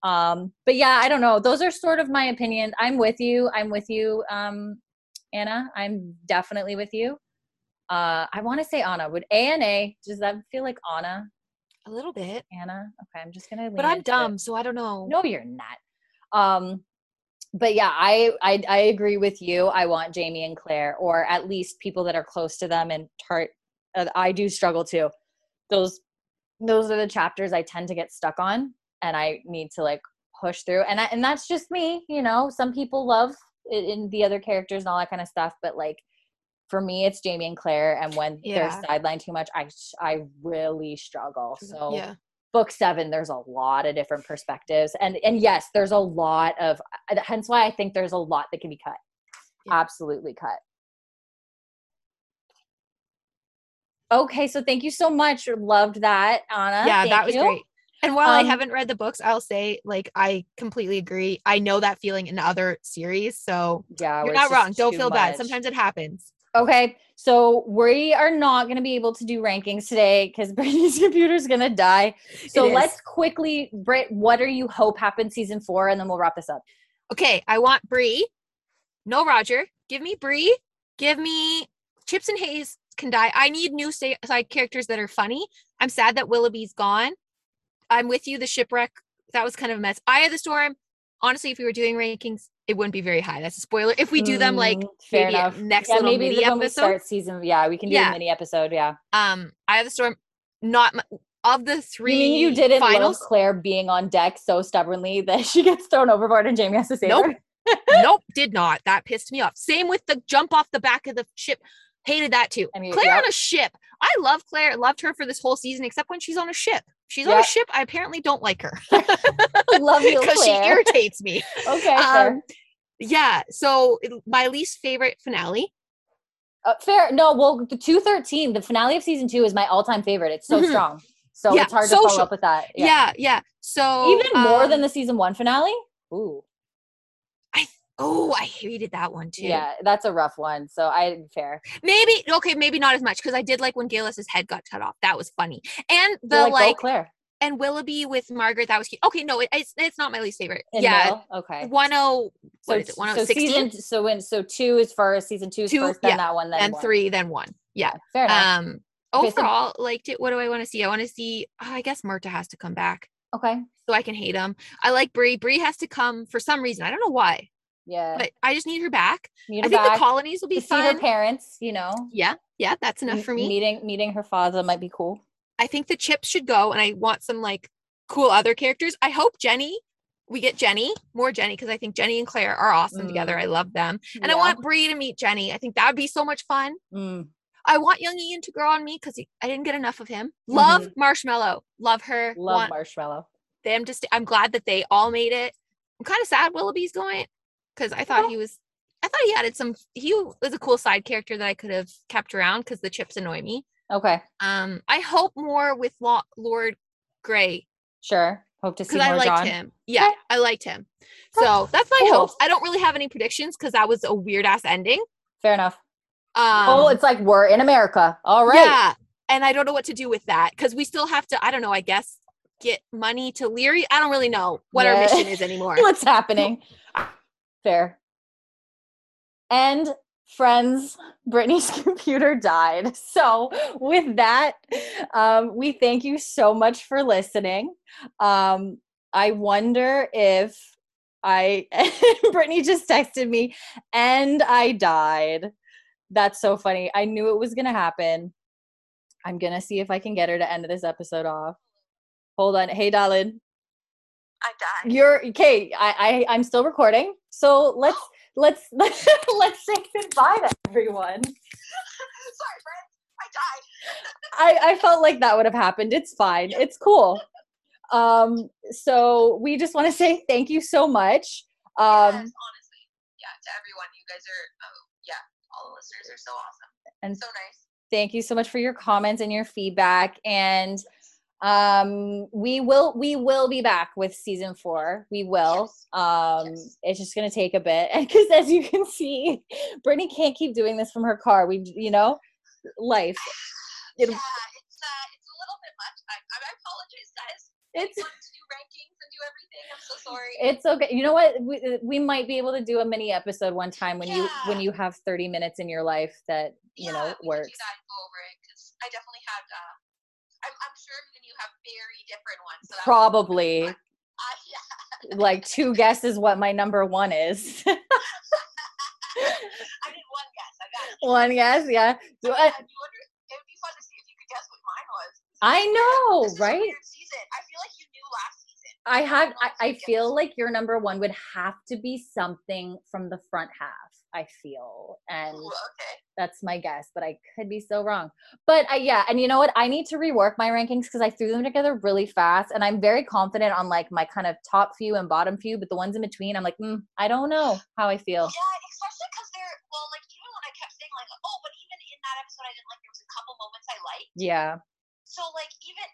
Um, but yeah, I don't know. Those are sort of my opinions. I'm with you. I'm with you, um, Anna. I'm definitely with you. Uh, I want to say Anna. Would A and A? Does that feel like Anna? A little bit. Anna? Okay, I'm just gonna. But I'm into it. dumb, so I don't know. No, you're not. Um, but yeah, I, I I agree with you. I want Jamie and Claire, or at least people that are close to them. And Tart, uh, I do struggle too. Those those are the chapters I tend to get stuck on, and I need to like push through. And I, and that's just me. You know, some people love it in the other characters and all that kind of stuff, but like. For me, it's Jamie and Claire, and when Yeah. they're sidelined too much, I I really struggle. So yeah. Book seven there's a lot of different perspectives and and yes there's a lot of uh, hence why i think there's a lot that can be cut Yeah. absolutely cut okay so thank you so much loved that anna yeah, Thank that was you. great. And while I Um, haven't read the books, I'll say like I completely agree. I know that feeling in other series, so yeah you're not wrong. Don't feel bad. Sometimes it happens. Okay so we are not going to be able to do rankings today because brittany's computer is going to die so let's quickly Britt, what are you hope happens season four and then we'll wrap this up Okay, I want Bree. No Roger. Give me Bree. Give me Chips and Hayes can die. I need new side characters that are funny. I'm sad that Willoughby's gone. I'm with you. The shipwreck that was kind of a mess. Eye of the Storm. Honestly, if we were doing rankings, it wouldn't be very high. That's a spoiler. If we do them like Mm, fair maybe enough next yeah, little maybe mini episode. start season yeah we can do Yeah. a mini episode yeah um, I have the Storm. Not of the three. You mean you didn't finals. love Claire being on deck so stubbornly that she gets thrown overboard and Jamie has to save Nope. her? nope, did not. That pissed me off. Same with the jump off the back of the ship. Hated that too. I mean, Claire yep. on a ship. I love Claire. Loved her for this whole season, except when she's on a ship. She's on a ship. I apparently don't like her love you, because she irritates me. okay, Um. Yeah. So it- my least favorite finale. Uh, fair. No, well, the two thirteen, the finale of season two, is my all time favorite. It's so Mhm. strong, so Yeah, it's hard to follow up with that. Yeah. Yeah. So even more than um, the season one finale. Ooh, Oh, I hated that one too. yeah, that's a rough one. So I didn't care. Maybe okay, maybe not as much because I did like when Geillis's head got cut off. That was funny. And the You're like, like, Claire. and Willoughby with Margaret. That was cute. Okay, no, it, it's it's not my least favorite. in yeah? Okay. one oh So, what is it? One oh sixteen so when so two is first, season two is Two, first, then yeah, that one, then and one. three, then one. Yeah. fair enough. Um. Okay, so- Overall, liked it. What do I want to see? I want to see. oh, I guess Murtagh has to come back okay, so I can hate him. I like Bree. Bree has to come for some reason. I don't know why, yeah. but I just need her back. Need I think back the colonies will be to see her parents. You know, yeah, yeah, that's enough for me. Meeting meeting her father might be cool. I think the chips should go, and I want some like cool other characters. I hope Jenny, we get Jenny, more Jenny, because I think Jenny and Claire are awesome together. I love them. And I want Bree to meet Jenny. I think that would be so much fun. Mm. I want young Ian to grow on me because I didn't get enough of him. Love Marshmallow. Love her. Mm-hmm. Love want marshmallow. them stay. I'm glad that they all made it. I'm kind of sad Willoughby's going because I thought he was. I thought he added some. He was a cool side character that I could have kept around because the chips annoy me. Okay, Um, I hope more with Lo- Lord Grey sure. Hope to see more I liked John. him. Yeah, Okay. I liked him. So that's my cool. hope. I don't really have any predictions because that was a weird ass ending. Fair enough. Um, oh, it's like we're in America. All right. Yeah, and I don't know what to do with that because we still have to. I don't know. I guess get money to Laoghaire. I don't really know what our mission is anymore. What's happening? Fair. And friends, Brittany's computer died. So, with that, um, we thank you so much for listening. Um, I wonder if I, Brittany just texted me, and I died. That's so funny. I knew it was going to happen. I'm going to see if I can get her to end this episode off. Hold on. Hey, darling. I died. You're okay. I, I I'm still recording. So let's let's let's say goodbye to everyone. Sorry, friends. I died. I I felt like that would have happened. It's fine. It's cool. Um. So we just want to say thank you so much. Um. yes, honestly. Yeah, to everyone. You guys are, oh, yeah, all the listeners are so awesome. And so nice. thank you so much for your comments and your feedback and um we will we will be back with season four we will Yes. um Yes. it's just gonna take a bit because as you can see brittany can't keep doing this from her car we you know life yeah, It- it's uh, it's a little bit much. I, I, apologize, guys. it's I to do rankings and do everything. I'm so sorry. it's okay you know what we, we might be able to do a mini episode one time when you when you have 30 minutes in your life that you yeah, know works Can do that over it I definitely had. Uh, I'm, I'm sure you have very different ones. So probably Uh, yeah, like two guesses what my number one is I did one guess. I one guess yeah Do I- you wonder, it would be fun to see if you could guess what mine was. I know, This right? I feel like you knew last season. I have. I, I feel like your number one would have to be something from the front half. I feel, and Ooh, okay. that's my guess, but I could be so wrong. But I, yeah, and you know what? I need to rework my rankings because I threw them together really fast, and I'm very confident on like my kind of top few and bottom few. But the ones in between, I'm like, mm, I don't know how I feel. Yeah, especially because they're well, like even when I kept saying like, oh, but even in that episode, I didn't like. There was a couple moments I liked. Yeah, So like even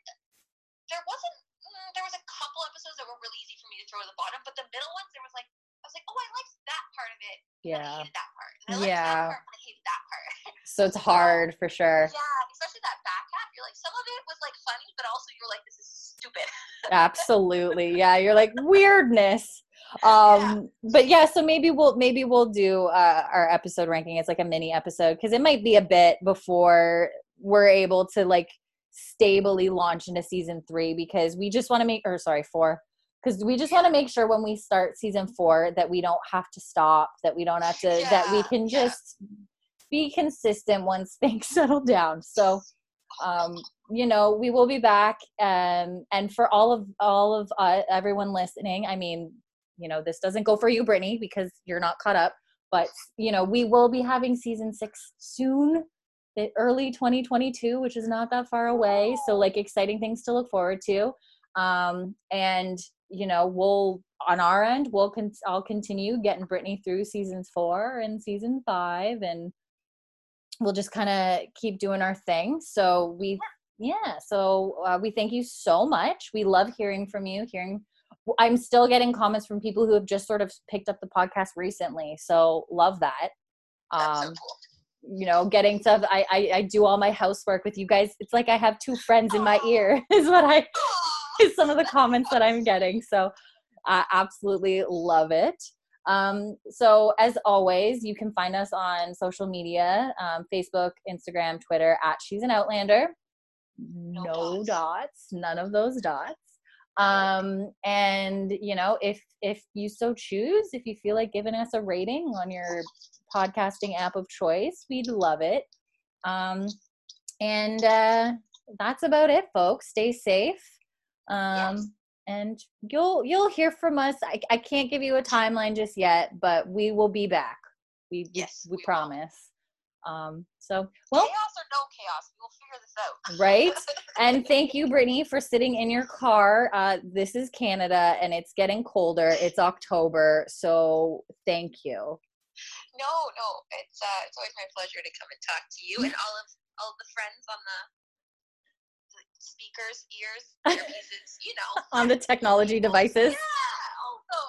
there wasn't. Mm, there was a couple episodes that were really easy for me to throw to the bottom, but the middle ones, there was like was like, oh, I liked that part of it. And I yeah. hated that part. And I liked Yeah. that part, but I hated that part. So it's hard for sure. yeah, especially that back half. You're like, some of it was like funny, but also you were like, this is stupid. Absolutely. Yeah, you're like weirdness. Um but yeah, so maybe we'll maybe we'll do uh our episode ranking. It's like a mini episode cuz it might be a bit before we're able to like stably launch into season 3 because we just want to make or sorry, 4 cuz we just want to make sure when we start season 4 that we don't have to stop, that we don't have to that we Yeah, can yeah. just be consistent once things settle down. So um you know we will be back um and for all of all of uh, everyone listening i mean you know this doesn't go for you brittany because you're not caught up but you know we will be having season six soon the early 2022 which is not that far away so like exciting things to look forward to um and you know we'll on our end we'll con- i'll continue getting brittany through seasons four and season five and we'll just kind of keep doing our thing. So we yeah so uh, we thank you so much. We love hearing from you hearing i'm still getting comments from people who have just sort of picked up the podcast recently so love that. Um you know getting stuff I, I i do all my housework with you guys. It's like i have two friends in my ear is what i. is some of the comments that i'm getting so i absolutely love it um, so as always you can find us on social media um, facebook instagram twitter at she's an outlander no, dots. dots none of those dots um and you know if if you so choose if you feel like giving us a rating on your podcasting app of choice we'd love it um and uh that's about it, folks. Stay safe. Um, Yes. and you'll you'll hear from us. I, I can't give you a timeline just yet, but we will be back. We Yes, we we will. promise. Um, so well, chaos or no chaos, we will figure this out. right? And thank you, Brittany, for sitting in your car. Uh, this is Canada, and it's getting colder. It's October, so thank you. No, no, it's uh, it's always my pleasure to come and talk to you and all of all of the friends on the speakers, ears, earpieces, you know. On the technology devices. Yeah, also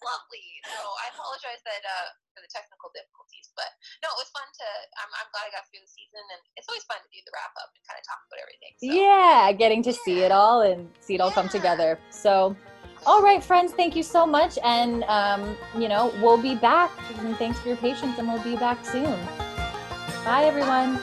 lovely. So I apologize that uh, for the technical difficulties, but no, it was fun to. I'm, I'm glad I got through the season, and it's always fun to do the wrap up and kind of talk about everything. So. Yeah, getting to see it all and see it all come together. So, all right, friends, thank you so much. And, um, you know, we'll be back. And thanks for your patience, and we'll be back soon. Bye, everyone.